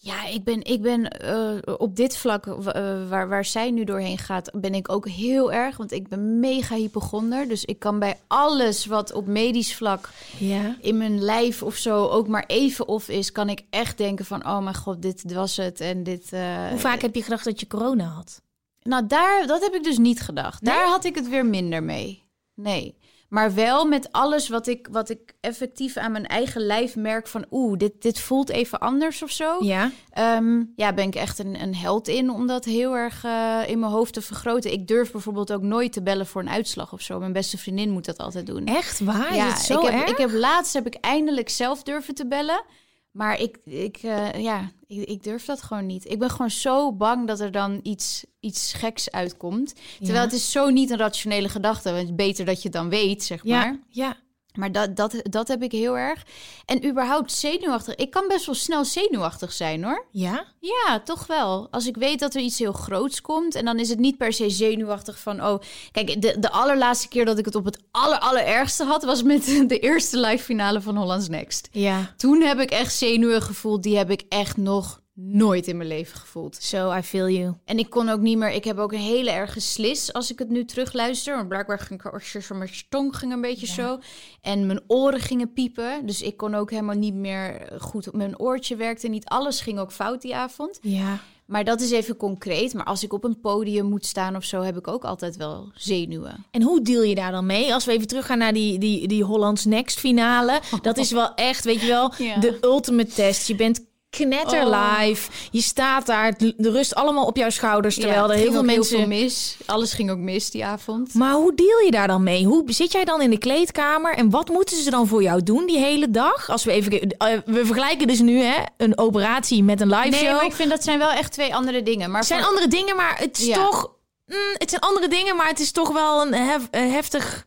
Ja, ik ben, ik ben eh, op dit vlak eh, waar, waar zij nu doorheen gaat, ben ik ook heel erg. Want ik ben mega hypochonder. Dus ik kan bij alles wat op medisch vlak Ja. in mijn lijf of zo ook maar even of is, kan ik echt denken van, oh mijn god, dit was het. En dit. eh, Hoe vaak heb je gedacht dat je corona had? Nou, daar, dat heb ik dus niet gedacht. Nee? Daar had ik het weer minder mee. Nee. Maar wel met alles wat ik, wat ik effectief aan mijn eigen lijf merk van... oeh, dit, dit voelt even anders of zo. Ja. Ehm, ja, ben ik echt een, een held in om dat heel erg eh, in mijn hoofd te vergroten. Ik durf bijvoorbeeld ook nooit te bellen voor een uitslag of zo. Mijn beste vriendin moet dat altijd doen. Echt waar? Ja, is het zo ik, heb, erg? ik heb laatst heb ik eindelijk zelf durven te bellen. Maar ik, ik, eh, ja, ik, ik durf dat gewoon niet. Ik ben gewoon zo bang dat er dan iets, iets geks uitkomt. Terwijl Ja. het is zo niet een rationele gedachte. Want het is beter dat je het dan weet, zeg maar. Ja, ja. Maar dat, dat, dat heb ik heel erg. En überhaupt zenuwachtig. Ik kan best wel snel zenuwachtig zijn, hoor. Ja? Ja, toch wel. Als ik weet dat er iets heel groots komt. En dan is het niet per se zenuwachtig van... Oh, kijk, de, de allerlaatste keer dat ik het op het aller, allerergste had... was met [laughs] de eerste live finale van Hollands Next. Ja. Toen heb ik echt zenuwen gevoeld. Die heb ik echt nog nooit in mijn leven gevoeld. So, I feel you. En ik kon ook niet meer... Ik heb ook een hele erge slis als ik het nu terugluister. Want blijkbaar ging ik... Mijn tong ging een beetje zo. En mijn oren gingen piepen. Dus ik kon ook helemaal niet meer goed... Mijn oortje werkte niet. Alles ging ook fout die avond. Ja. Maar dat is even concreet. Maar als ik op een podium moet staan of zo... heb ik ook altijd wel zenuwen. En hoe deal je daar dan mee? Als we even teruggaan naar die, die, die Hollands Next finale. Dat is wel echt, weet je wel, [laughs] Ja. de ultimate test. Je bent knetter Oh. live. Je staat daar, de rust allemaal op jouw schouders. Terwijl Ja, er heel veel mensen... Heel veel mis. Alles ging ook mis die avond. Maar hoe deal je daar dan mee? Hoe zit jij dan in de kleedkamer? En wat moeten ze dan voor jou doen die hele dag? Als we even... eh, we vergelijken dus nu hè, een operatie met een live Nee, show. maar ik vind dat zijn wel echt twee andere dingen. Maar Het zijn voor- andere dingen, maar het is Ja. toch... mm, het zijn andere dingen, maar het is toch wel een hef- een heftig...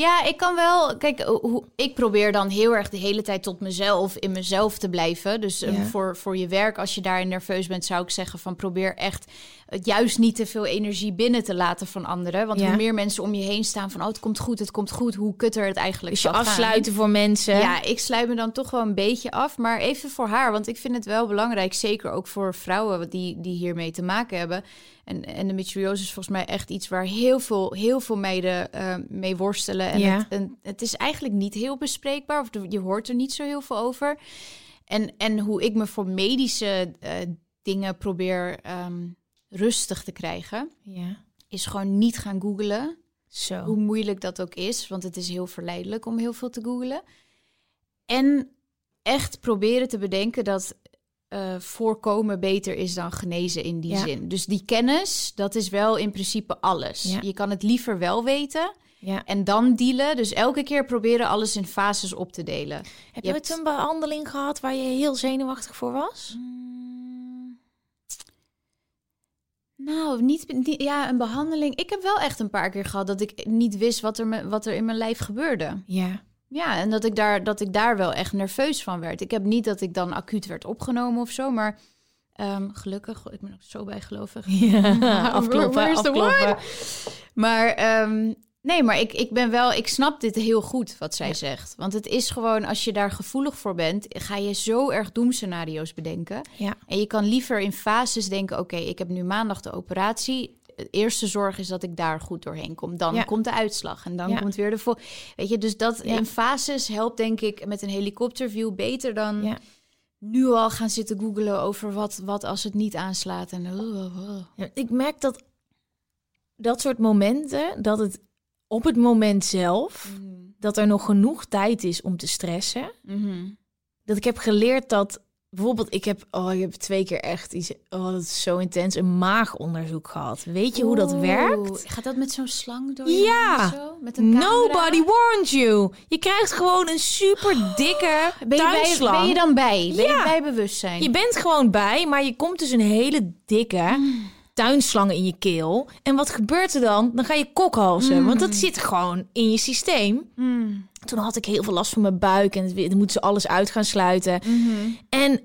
Ja, ik kan wel. Kijk, hoe, ik probeer dan heel erg de hele tijd tot mezelf, in mezelf te blijven. Dus um, Ja. voor, voor je werk, als je daarin nerveus bent, zou ik zeggen van probeer echt juist niet te veel energie binnen te laten van anderen. Want Ja. hoe meer mensen om je heen staan van, oh, het komt goed, het komt goed, hoe kutter het eigenlijk Dus je gaan. afsluiten voor mensen. Ja, ik sluit me dan toch wel een beetje af. Maar even voor haar, want ik vind het wel belangrijk. Zeker ook voor vrouwen die, die hiermee te maken hebben. En endometriose is volgens mij echt iets waar heel veel, heel veel meiden eh, mee worstelen. En, Ja. het, en het is eigenlijk niet heel bespreekbaar. Of je hoort er niet zo heel veel over. En, en hoe ik me voor medische eh, dingen probeer ehm, rustig te krijgen... Ja. is gewoon niet gaan googlen. Zo. Hoe moeilijk dat ook is, want het is heel verleidelijk om heel veel te googlen. En echt proberen te bedenken dat eh, voorkomen beter is dan genezen in die Ja. zin. Dus die kennis, dat is wel in principe alles. Ja. Je kan het liever wel weten Ja. en dan dealen. Dus elke keer proberen alles in fases op te delen. Heb Je je hebt- ooit een behandeling gehad waar je heel zenuwachtig voor was? Nou, niet, niet- ja, een behandeling. Ik heb wel echt een paar keer gehad dat ik niet wist wat er, me, wat er in mijn lijf gebeurde. Ja. Ja, en dat ik, daar, dat ik daar wel echt nerveus van werd. Ik heb niet dat ik dan acuut werd opgenomen of zo, maar ehm, gelukkig, ik ben ook zo bijgelovig. [laughs] Ja, [laughs] afkloppen. Maar ehm, nee, maar ik, ik ben wel, ik snap dit heel goed wat zij zegt. Want het is gewoon, als je daar gevoelig voor bent, ga je zo erg doemscenario's bedenken. Ja. En je kan liever in fases denken: oké, ik heb nu maandag de operatie. De eerste zorg is dat ik daar goed doorheen kom. Dan Ja. komt de uitslag en dan Ja. komt weer de vol. Weet je, dus dat in fases helpt denk ik met een helikopterview beter dan nu al gaan zitten googelen over wat, wat als het niet aanslaat. En Ja, Ik merk dat dat soort momenten, dat het op het moment zelf, dat er nog genoeg tijd is om te stressen. Mhm. Dat ik heb geleerd dat bijvoorbeeld, ik heb, oh, ik heb twee keer echt iets, oh, dat is zo intens, een maagonderzoek gehad. Weet je hoe dat werkt? Gaat dat met zo'n slang door je Ja. zo? Met een? Nobody warned you. Je krijgt gewoon een super [gasps] dikke Ben je, bij, tuinslang. ben je dan bij? Ben Ja. je bij bewustzijn? Je bent gewoon bij, maar je komt dus een hele dikke Mm. tuinslang in je keel. En wat gebeurt er dan? Dan ga je kokhalzen, want dat zit gewoon in je systeem. Mm. Toen had ik heel veel last van mijn buik en dan moeten ze alles uit gaan sluiten. Mhm. En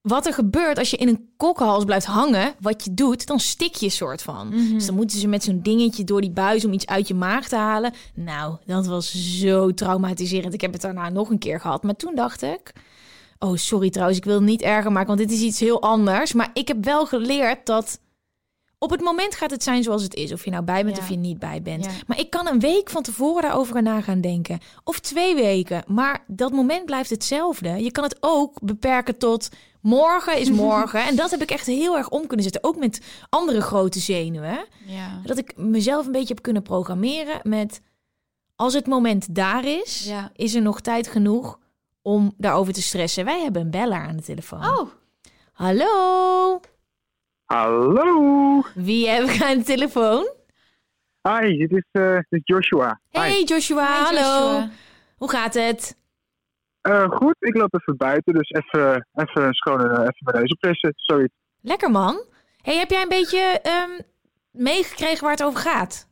wat er gebeurt als je in een kokkenhals blijft hangen, wat je doet, dan stik je soort van. Mhm. Dus dan moeten ze met zo'n dingetje door die buis om iets uit je maag te halen. Nou, dat was zo traumatiserend. Ik heb het daarna nog een keer gehad. Maar toen dacht ik, oh sorry trouwens, ik wil het niet erger maken, want dit is iets heel anders. Maar ik heb wel geleerd dat op het moment gaat het zijn zoals het is. Of je nou bij bent Ja. of je niet bij bent. Ja. Maar ik kan een week van tevoren daarover na gaan denken. Of twee weken. Maar dat moment blijft hetzelfde. Je kan het ook beperken tot morgen is [laughs] morgen. en dat heb ik echt heel erg om kunnen zetten. Ook met andere grote zenuwen. Ja. Dat ik mezelf een beetje heb kunnen programmeren met... Als het moment daar is, is er nog tijd genoeg om daarover te stressen. Wij hebben een beller aan de telefoon. Oh, Hallo? Hallo. Wie heb ik aan de telefoon? Hi, dit is, eh, dit is Joshua. Hey Hi. Joshua, Hi, hallo. Joshua. Hoe gaat het? Eh, goed, ik loop even buiten, dus even, even een schone, eh, even mijn neus opfrissen, zoiets. Lekker man. Hey, heb jij een beetje ehm, meegekregen waar het over gaat?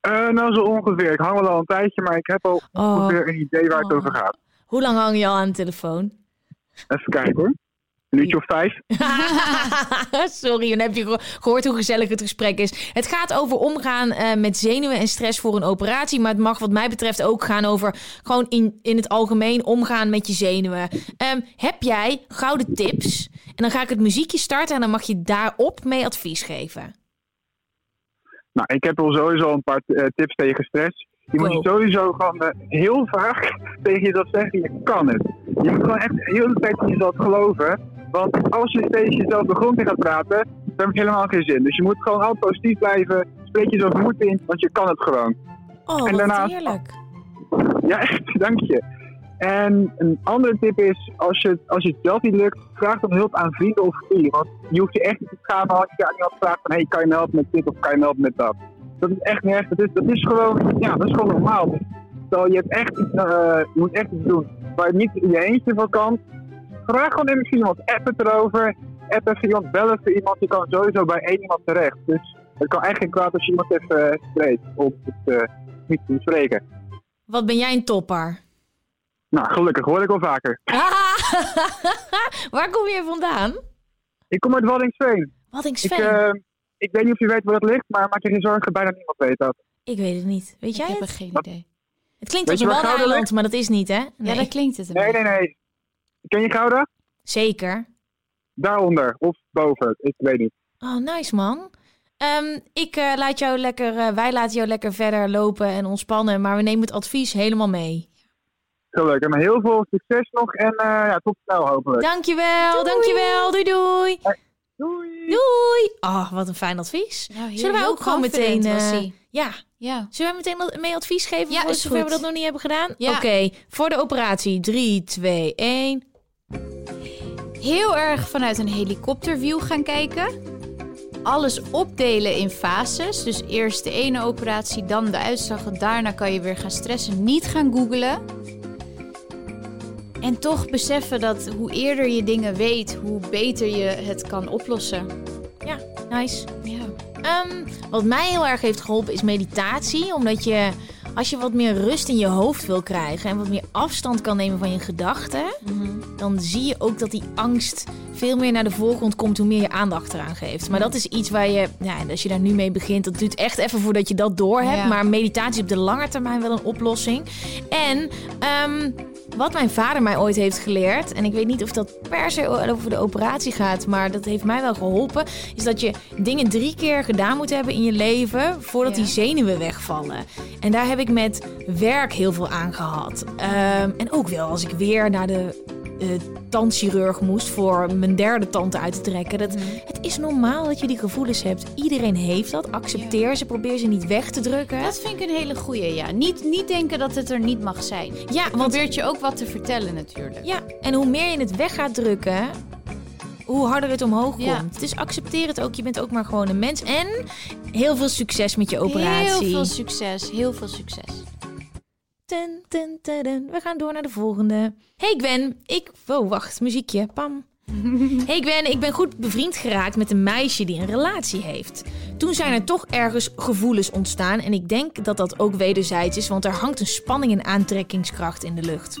Eh, nou, zo ongeveer. Ik hang wel al een tijdje, maar ik heb al Oh. ongeveer een idee waar het Oh. over gaat. Hoe lang hang je al aan de telefoon? Even kijken hoor. Een uurtje of vijf. [laughs] Sorry, dan heb je geho- gehoord hoe gezellig het gesprek is. Het gaat over omgaan eh, met zenuwen en stress voor een operatie. Maar het mag wat mij betreft ook gaan over gewoon in, in het algemeen omgaan met je zenuwen. Ehm, heb jij gouden tips? En dan ga ik het muziekje starten en dan mag je daarop mee advies geven. Nou, ik heb al sowieso een paar eh, tips tegen stress. Je moet Wow. sowieso gewoon eh, heel vaak [laughs] tegen jezelf zeggen, je kan het. Je moet gewoon echt de hele tijd in jezelf geloven. Want als je tegen jezelf de grond in gaat praten, dan heb je helemaal geen zin. Dus je moet gewoon altijd positief blijven. Spreek jezelf moed in, want je kan het gewoon. Oh, En heerlijk. Ja, echt, dank je. En een andere tip is, als je, als je het zelf niet lukt, vraag dan hulp aan vrienden of familie. Want je hoeft je echt niet te schamen als je aan iemand vraagt van, hey, kan je me helpen met dit of kan je me helpen met dat. Dat is echt niet echt, dat is, dat is gewoon, ja, dat is gewoon normaal. Dus, je, hebt echt, eh, je moet echt iets doen waar je niet in je eentje van kan. Vraag gewoon even misschien iemand, app het erover. App even iemand, bel even iemand. Je kan sowieso bij één iemand terecht. Dus het kan echt geen kwaad als je iemand even uh, spreekt. Of het, eh, niet te bespreken. Wat ben jij een topper? Nou, gelukkig hoor ik wel vaker. [laughs] Waar kom je vandaan? Ik kom uit Waddingsveen. Waddingsveen. Ik, eh, ik weet niet of je weet waar dat ligt, maar maak je geen zorgen, bijna niemand weet dat. Ik weet het niet. Weet Ik jij heb het? er geen idee. Het klinkt Weet als je een waar Gouda eiland, ligt? maar dat is niet, hè? Ja, dat klinkt het een Nee, nee, nee. Ken je Gouda? Zeker. Daaronder, of boven, ik weet niet. Oh, nice man. Ehm, ik eh, laat jou lekker, eh, wij laten jou lekker verder lopen en ontspannen, maar we nemen het advies helemaal mee. Gelukkig. Maar heel veel succes nog en eh, ja, tot snel hopelijk. Dankjewel, dankjewel. Doei doei. Doei! Doei. Oh, wat een fijn advies. Nou, heel- Zullen wij ook gewoon meteen... eh, ja, Ja. zullen wij meteen mee advies geven Ja, voor zover we dat nog niet hebben gedaan? Ja. Oké, voor de operatie 3, 2, 1. Heel erg vanuit een helikopterview gaan kijken. Alles opdelen in fases. Dus eerst de ene operatie, dan de uitslag. En daarna kan je weer gaan stressen. Niet gaan googlen. En toch beseffen dat hoe eerder je dingen weet, hoe beter je het kan oplossen. Ja, nice. Ja. Ehm, wat mij heel erg heeft geholpen is meditatie. Omdat je, als je wat meer rust in je hoofd wil krijgen en wat meer afstand kan nemen van je gedachten, dan zie je ook dat die angst veel meer naar de voorgrond komt hoe meer je aandacht eraan geeft. Maar dat is iets waar je, ja, als je daar nu mee begint, dat duurt echt even voordat je dat doorhebt. Ja. Maar meditatie op de lange termijn wel een oplossing. En ehm, wat mijn vader mij ooit heeft geleerd, en ik weet niet of dat per se over de operatie gaat, maar dat heeft mij wel geholpen, is dat je dingen drie keer gedaan moet hebben in je leven voordat Ja. die zenuwen wegvallen. En daar heb ik met werk heel veel aan gehad. Ehm, en ook wel als ik weer naar de eh, tandchirurg moest voor mijn derde tand uit te trekken. Dat, Het is normaal dat je die gevoelens hebt. Iedereen heeft dat. Accepteer ze, probeer ze niet weg te drukken. Dat vind ik een hele goeie, ja. Niet, niet denken dat het er niet mag zijn. ja, want Probeert je ook wat te vertellen natuurlijk. Ja, en hoe meer je het weg gaat drukken, hoe harder het omhoog Ja. komt. Dus accepteer het ook. Je bent ook maar gewoon een mens. En heel veel succes met je operatie. Heel veel succes, heel veel succes. We gaan door naar de volgende. Hey Gwen, ik... Oh, wacht, muziekje. Pam. [laughs] Hey Gwen, ik ben goed bevriend geraakt met een meisje die een relatie heeft. Toen zijn er toch ergens gevoelens ontstaan en ik denk dat dat ook wederzijds is, want er hangt een spanning en aantrekkingskracht in de lucht.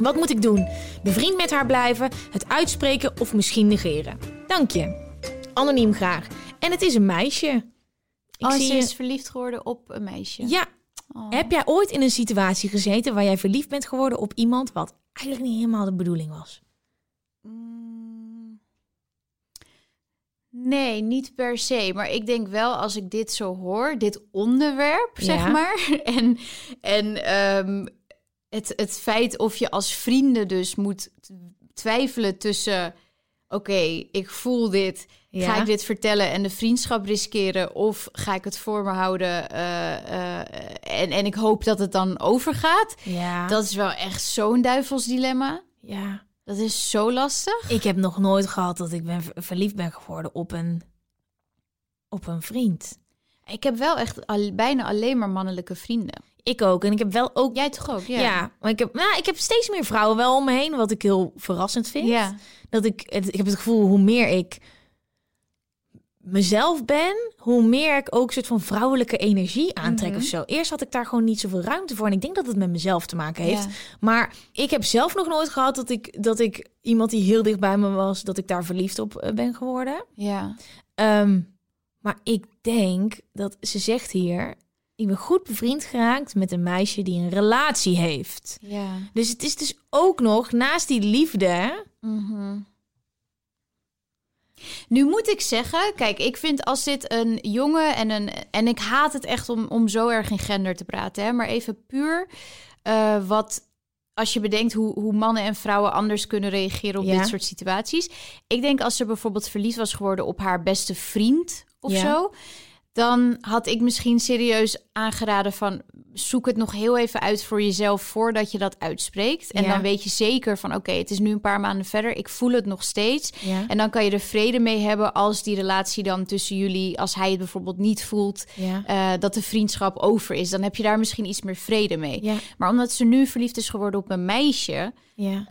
Wat moet ik doen? Bevriend met haar blijven, het uitspreken of misschien negeren? Dank je. Anoniem graag. En het is een meisje. Ik oh, zie ze je- is verliefd geworden op een meisje. Ja. Oh. Heb jij ooit in een situatie gezeten waar jij verliefd bent geworden op iemand wat eigenlijk niet helemaal de bedoeling was? Mm. Nee, niet per se. Maar ik denk wel, als ik dit zo hoor, dit onderwerp, zeg maar. [laughs] En, en ehm, het, het feit of je als vrienden dus moet twijfelen tussen... Oké, ik voel dit. Ja. Ga ik dit vertellen en de vriendschap riskeren? Of ga ik het voor me houden eh, eh, en, en ik hoop dat het dan overgaat? Ja. Dat is wel echt zo'n duivels dilemma. ja. Dat is zo lastig. Ik heb nog nooit gehad dat ik ben ver- verliefd ben geworden op een, op een vriend. Ik heb wel echt al, bijna alleen maar mannelijke vrienden. Ik ook. En ik heb wel ook... Jij toch ook? Ja, Ja. maar ik heb, nou, ik heb steeds meer vrouwen wel om me heen, wat ik heel verrassend vind. Ja. Dat ik, het, ik heb het gevoel, hoe meer ik mezelf ben, hoe meer ik ook een soort van vrouwelijke energie aantrek Mhm. of zo. Eerst had ik daar gewoon niet zoveel ruimte voor. En ik denk dat het met mezelf te maken heeft. Ja. Maar ik heb zelf nog nooit gehad dat ik, dat ik iemand die heel dicht bij me was, dat ik daar verliefd op eh, ben geworden. Ja. Ehm, maar ik denk dat ze zegt hier, ik ben goed bevriend geraakt met een meisje die een relatie heeft. Ja. Dus het is dus ook nog naast die liefde. Mhm. Nu moet ik zeggen, kijk, ik vind als dit een jongen en een. En ik haat het echt om, om zo erg in gender te praten, hè, maar even puur eh, wat. Als je bedenkt hoe, hoe mannen en vrouwen anders kunnen reageren op Ja. dit soort situaties. Ik denk als ze bijvoorbeeld verliefd was geworden op haar beste vriend of Ja. zo. Dan had ik misschien serieus aangeraden van zoek het nog heel even uit voor jezelf voordat je dat uitspreekt. En Ja. dan weet je zeker van oké, het is nu een paar maanden verder. Ik voel het nog steeds. Ja. En dan kan je er vrede mee hebben als die relatie dan tussen jullie, als hij het bijvoorbeeld niet voelt, Ja. eh, dat de vriendschap over is. Dan heb je daar misschien iets meer vrede mee. Maar omdat ze nu verliefd is geworden op een meisje, Ja.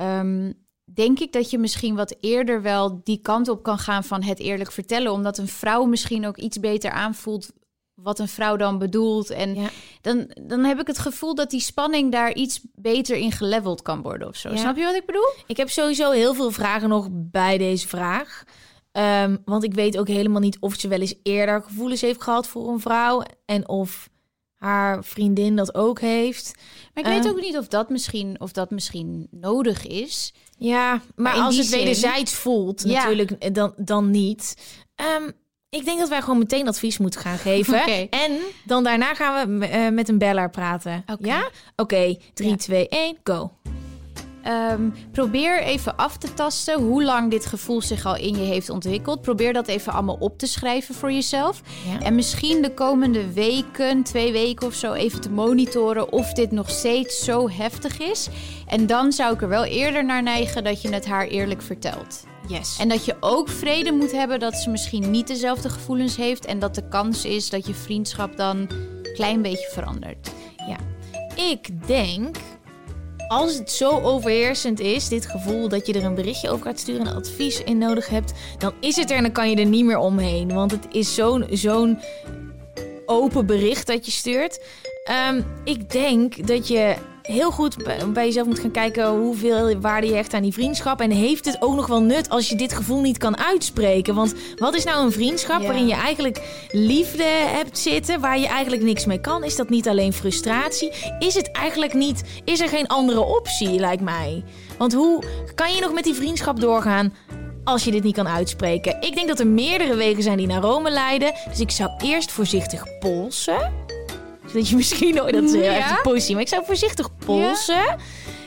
Ehm, denk ik dat je misschien wat eerder wel die kant op kan gaan van het eerlijk vertellen. Omdat een vrouw misschien ook iets beter aanvoelt wat een vrouw dan bedoelt. En Ja. dan, dan heb ik het gevoel dat die spanning daar iets beter in geleveld kan worden of zo. Ja. Snap je wat ik bedoel? Ik heb sowieso heel veel vragen nog bij deze vraag. Ehm, want ik weet ook helemaal niet of ze wel eens eerder gevoelens heeft gehad voor een vrouw. En of haar vriendin dat ook heeft. Maar ik weet Eh. ook niet of dat misschien, of dat misschien nodig is. Ja, maar, als het zin- wederzijds voelt, Ja. natuurlijk eh, dan, dan niet. Ehm, ik denk dat wij gewoon meteen advies moeten gaan geven. [laughs] En dan daarna gaan we eh, met een beller praten. Oké. Ja? Oké, 3, Ja. 2, 1, go. Ehm, probeer even af te tasten hoe lang dit gevoel zich al in je heeft ontwikkeld. Probeer dat even allemaal op te schrijven voor jezelf. Ja. En misschien de komende weken, twee weken of zo, even te monitoren of dit nog steeds zo heftig is. En dan zou ik er wel eerder naar neigen dat je het haar eerlijk vertelt. Yes. En dat je ook vrede moet hebben dat ze misschien niet dezelfde gevoelens heeft. En dat de kans is dat je vriendschap dan een klein beetje verandert. Ja, ik denk, als het zo overheersend is, dit gevoel dat je er een berichtje over gaat sturen en advies in nodig hebt, dan is het er en dan kan je er niet meer omheen. Want het is zo'n zo'n open bericht dat je stuurt. Ehm, ik denk dat je heel goed bij- jezelf moet gaan kijken hoeveel waarde je hecht aan die vriendschap. En heeft het ook nog wel nut als je dit gevoel niet kan uitspreken? Want wat is nou een vriendschap waarin je eigenlijk liefde hebt zitten, waar je eigenlijk niks mee kan? Is dat niet alleen frustratie? Is het eigenlijk niet, is er geen andere optie, lijkt mij? Want hoe kan je nog met die vriendschap doorgaan als je dit niet kan uitspreken? Ik denk dat er meerdere wegen zijn die naar Rome leiden. Dus ik zou eerst voorzichtig polsen. Zodat je misschien nooit, dat heel erg poesie, maar ik zou voorzichtig polsen.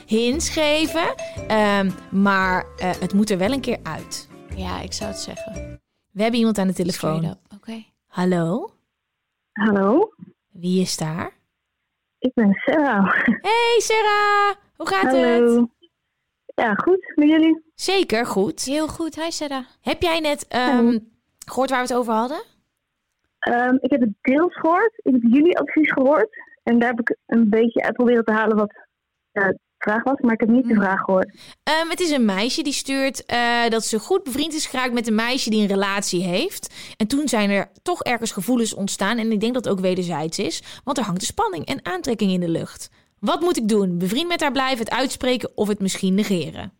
Hints geven. Ehm, maar eh, het moet er wel een keer uit. Ja, ik zou het zeggen. We hebben iemand aan de telefoon. Oké. Hallo, Hallo, wie is daar? ik ben Sarah. Hey Sarah, hoe gaat het? Ja, goed. Met jullie? Zeker, goed. Heel goed. Hi Sarah. Heb jij net ehm, gehoord waar we het over hadden? Ehm, ik heb het deels gehoord. Ik heb jullie advies gehoord. En daar heb ik een beetje uit proberen te halen wat de vraag was. Maar ik heb niet de vraag gehoord. Ehm, het is een meisje die stuurt eh, dat ze goed bevriend is geraakt met een meisje die een relatie heeft. En toen zijn er toch ergens gevoelens ontstaan. En ik denk dat het ook wederzijds is. Want er hangt een spanning en aantrekking in de lucht. Wat moet ik doen? Bevriend met haar blijven, het uitspreken of het misschien negeren?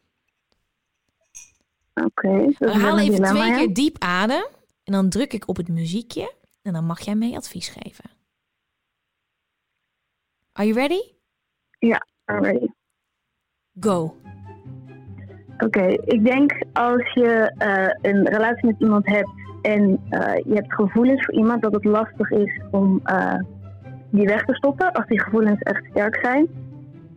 Oké. We een even twee keer diep adem. En dan druk ik op het muziekje. En dan mag jij mee advies geven. Are you ready? Ja, already. Go. Oké, ik denk als je eh, een relatie met iemand hebt en eh, je hebt gevoelens voor iemand, dat het lastig is om eh, die weg te stoppen als die gevoelens echt sterk zijn.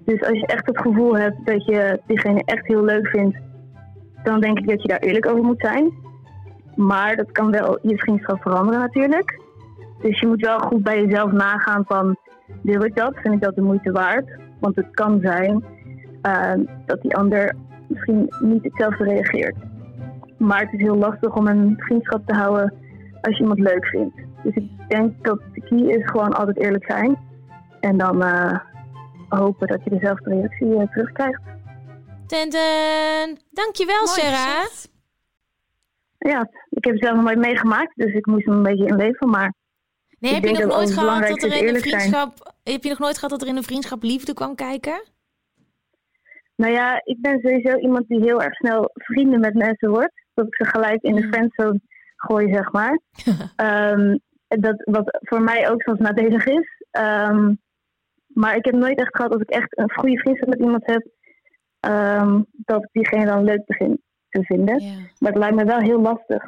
Dus als je echt het gevoel hebt dat je diegene echt heel leuk vindt, dan denk ik dat je daar eerlijk over moet zijn. Maar dat kan wel je vriendschap veranderen natuurlijk. Dus je moet wel goed bij jezelf nagaan van, wil ik dat? Vind ik dat de moeite waard? Want het kan zijn eh, dat die ander misschien niet hetzelfde reageert. Maar het is heel lastig om een vriendschap te houden als je iemand leuk vindt. Dus ik denk dat de key is gewoon altijd eerlijk zijn. En dan eh, hopen dat je dezelfde reactie eh, terugkrijgt. Ten ten. Dankjewel, Mooi Sarah. Ja, ik heb het zelf nog nooit meegemaakt, dus ik moest er een beetje in leven. Maar Nee, heb je nog nooit gehad dat er in een zijn. vriendschap. Heb je nog nooit gehad dat er in een vriendschap liefde kwam kijken? nou ja, ik ben sowieso iemand die heel erg snel vrienden met mensen wordt. Dat ik ze gelijk in de Mm. friendzone gooi, zeg maar. [laughs] Ehm, dat, wat voor mij ook soms nadelig is. Ehm, maar ik heb nooit echt gehad als ik echt een goede vriendschap met iemand heb, ehm, dat ik diegene dan leuk begin te vinden. Ja. Maar het lijkt me wel heel lastig.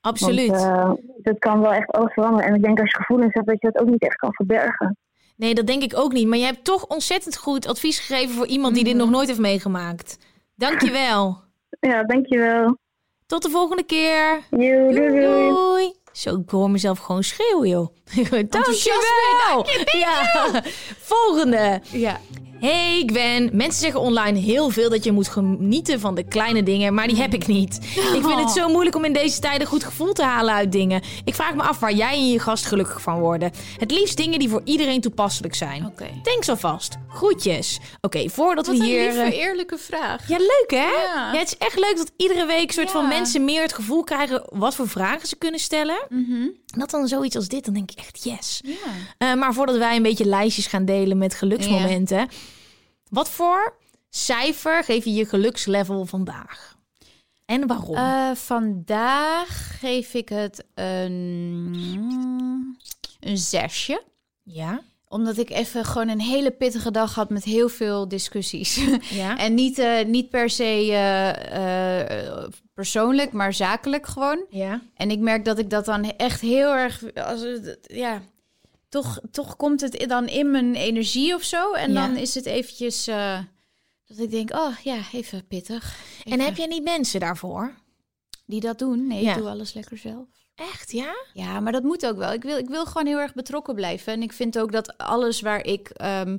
Absoluut. Want eh, dat kan wel echt alles veranderen. En ik denk als je gevoelens hebt, dat je dat ook niet echt kan verbergen. Nee, dat denk ik ook niet. Maar je hebt toch ontzettend goed advies gegeven voor iemand die dit Mhm. nog nooit heeft meegemaakt. Dankjewel. [laughs] Ja, dankjewel. Tot de volgende keer. Doei, doei. Doei. Zo, ik hoor mezelf gewoon schreeuwen, joh. [laughs] Dankjewel. Ja. [laughs] Volgende. ja. Hey Gwen, mensen zeggen online heel veel dat je moet genieten van de kleine dingen, maar die heb ik niet. Ik vind het zo moeilijk om in deze tijden goed gevoel te halen uit dingen. Ik vraag me af waar jij en je gast gelukkig van worden. Het liefst dingen die voor iedereen toepasselijk zijn. Denk zo vast. Groetjes. Oké, voordat Wat we een hier... lieve, eh, eerlijke vraag. ja, leuk hè? Ja. het is echt leuk dat iedere week soort van mensen meer het gevoel krijgen wat voor vragen ze kunnen stellen. Mhm. Dat dan zoiets als dit, dan denk ik echt yes. Ja. Eh, maar voordat wij een beetje lijstjes gaan delen met geluksmomenten. Wat voor cijfer geef je je gelukslevel vandaag? En waarom? Eh, vandaag geef ik het een, een zesje. ja? Omdat ik even gewoon een hele pittige dag had met heel veel discussies. [laughs] Ja? en niet, eh, niet per se eh, eh, persoonlijk, maar zakelijk gewoon. ja? En ik merk dat ik dat dan echt heel erg... Als ja, toch, toch komt het dan in mijn energie of zo. En Ja. dan is het eventjes... dat ik denk, oh ja, even pittig. En heb je niet mensen daarvoor? Die dat doen? Nee, Ja. ik doe alles lekker zelf. Echt, ja? Ja, maar dat moet ook wel. Ik wil, ik wil gewoon heel erg betrokken blijven. En ik vind ook dat alles waar ik. ehm,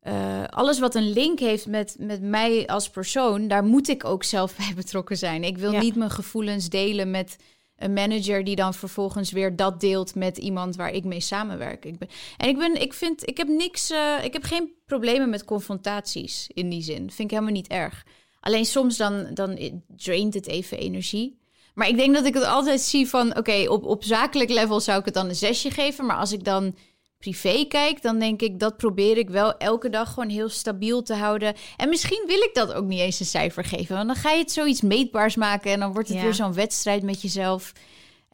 eh, alles wat een link heeft met, met mij als persoon, daar moet ik ook zelf [laughs] bij betrokken zijn. Ik wil Ja. niet mijn gevoelens delen met een manager die dan vervolgens weer dat deelt met iemand waar ik mee samenwerk. Ik ben, en ik ben, ik vind, ik heb niks, eh, ik heb geen problemen met confrontaties in die zin. Vind ik helemaal niet erg. Alleen soms dan, dan draint het even energie. Maar ik denk dat ik het altijd zie van... oké, op, op zakelijk level zou ik het dan een zesje geven. Maar als ik dan privé kijk, dan denk ik... dat probeer ik wel elke dag gewoon heel stabiel te houden. En misschien wil ik dat ook niet eens een cijfer geven. Want dan ga je het zoiets meetbaars maken... en dan wordt het Ja. weer zo'n wedstrijd met jezelf...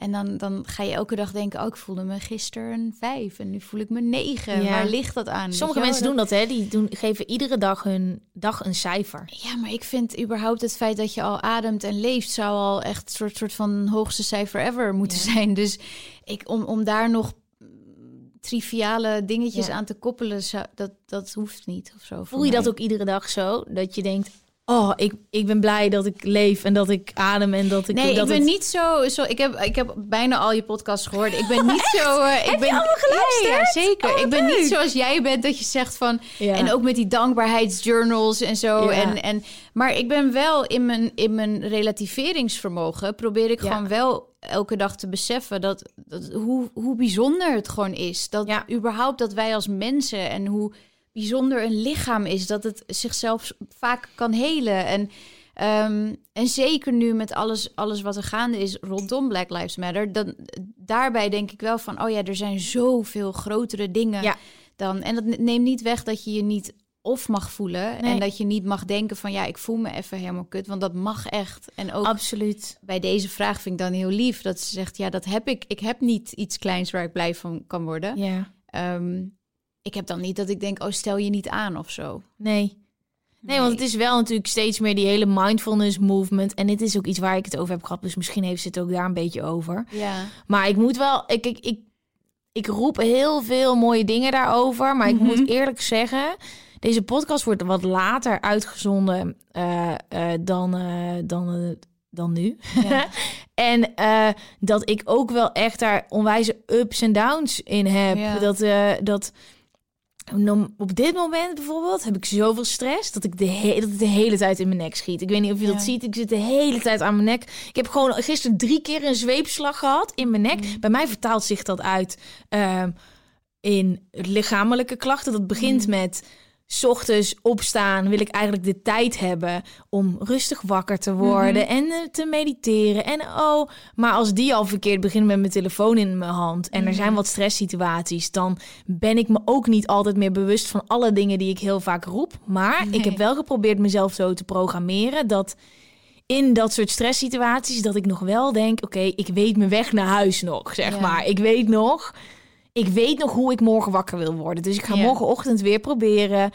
En dan, dan ga je elke dag denken... oh, ik voelde me gisteren een vijf en nu voel ik me negen. Ja. Waar ligt dat aan? Sommige mensen doen dat, hè? Die doen, geven iedere dag hun dag een cijfer. Ja, maar ik vind überhaupt het feit dat je al ademt en leeft... zou al echt een soort, soort van hoogste cijfer ever moeten zijn. Dus ik, om, om daar nog triviale dingetjes Ja. aan te koppelen... Zou, dat, dat hoeft niet of zo. Voel je dat ook iedere dag zo? Dat je denkt, oh, ik, ik ben blij dat ik leef en dat ik adem en dat ik... Nee, dat ik ben het- niet zo, zo. Ik heb, ik heb bijna al je podcasts gehoord. Ik ben [laughs] niet zo. eh, ik Heb je ben, allemaal geluisterd? Ja, ja, zeker. Oh, ik ben leuk. niet zoals jij bent, dat je zegt van. Ja. En ook met die dankbaarheidsjournals en zo. Ja. En, en, maar ik ben wel in mijn, in mijn relativeringsvermogen. probeer ik gewoon wel elke dag te beseffen dat, dat hoe, hoe bijzonder het gewoon is. Dat Ja. überhaupt dat wij als mensen en hoe bijzonder een lichaam is. Dat het zichzelf vaak kan helen. En, ehm, en zeker nu met alles, alles wat er gaande is rondom Black Lives Matter. Dan, daarbij denk ik wel van, oh ja, er zijn zoveel grotere dingen Ja. dan. En dat neemt niet weg dat je je niet of mag voelen. Nee. En dat je niet mag denken van, ja, ik voel me even helemaal kut. Want dat mag echt. En ook Absoluut. bij deze vraag vind ik dan heel lief. Dat ze zegt, ja, dat heb ik. Ik heb niet iets kleins waar ik blij van kan worden. Ja. Ehm, ik heb dan niet dat ik denk, oh, stel je niet aan of zo. Nee. Nee, want het is wel natuurlijk steeds meer die hele mindfulness movement. En dit is ook iets waar ik het over heb gehad. Dus misschien heeft ze het ook daar een beetje over. Ja. Maar ik moet wel... Ik, ik, ik, ik roep heel veel mooie dingen daarover. Maar ik Mhm. moet eerlijk zeggen... Deze podcast wordt wat later uitgezonden eh, eh, dan, eh, dan, dan nu. Ja. [laughs] en dat ik ook wel echt daar onwijze ups en downs in heb. Ja. Dat, dat op dit moment bijvoorbeeld heb ik zoveel stress dat ik de, he- dat het de hele tijd in mijn nek schiet. Ik weet niet of je Ja. dat ziet. Ik zit de hele tijd aan mijn nek. Ik heb gewoon gisteren drie keer een zweepslag gehad in mijn nek. Mm. Bij mij vertaalt zich dat uit ehm, in lichamelijke klachten. Dat begint Mm. met 's ochtends opstaan. Wil ik eigenlijk de tijd hebben om rustig wakker te worden Mhm. en eh, te mediteren. En oh, maar als die al verkeerd begint met mijn telefoon in mijn hand en er Mhm. zijn wat stresssituaties, dan ben ik me ook niet altijd meer bewust van alle dingen die ik heel vaak roep. Maar ik heb wel geprobeerd mezelf zo te programmeren dat in dat soort stresssituaties dat ik nog wel denk, oké, ik weet mijn weg naar huis nog, zeg Ja. maar. Ik weet nog, ik weet nog hoe ik morgen wakker wil worden. Dus ik ga Ja. morgenochtend weer proberen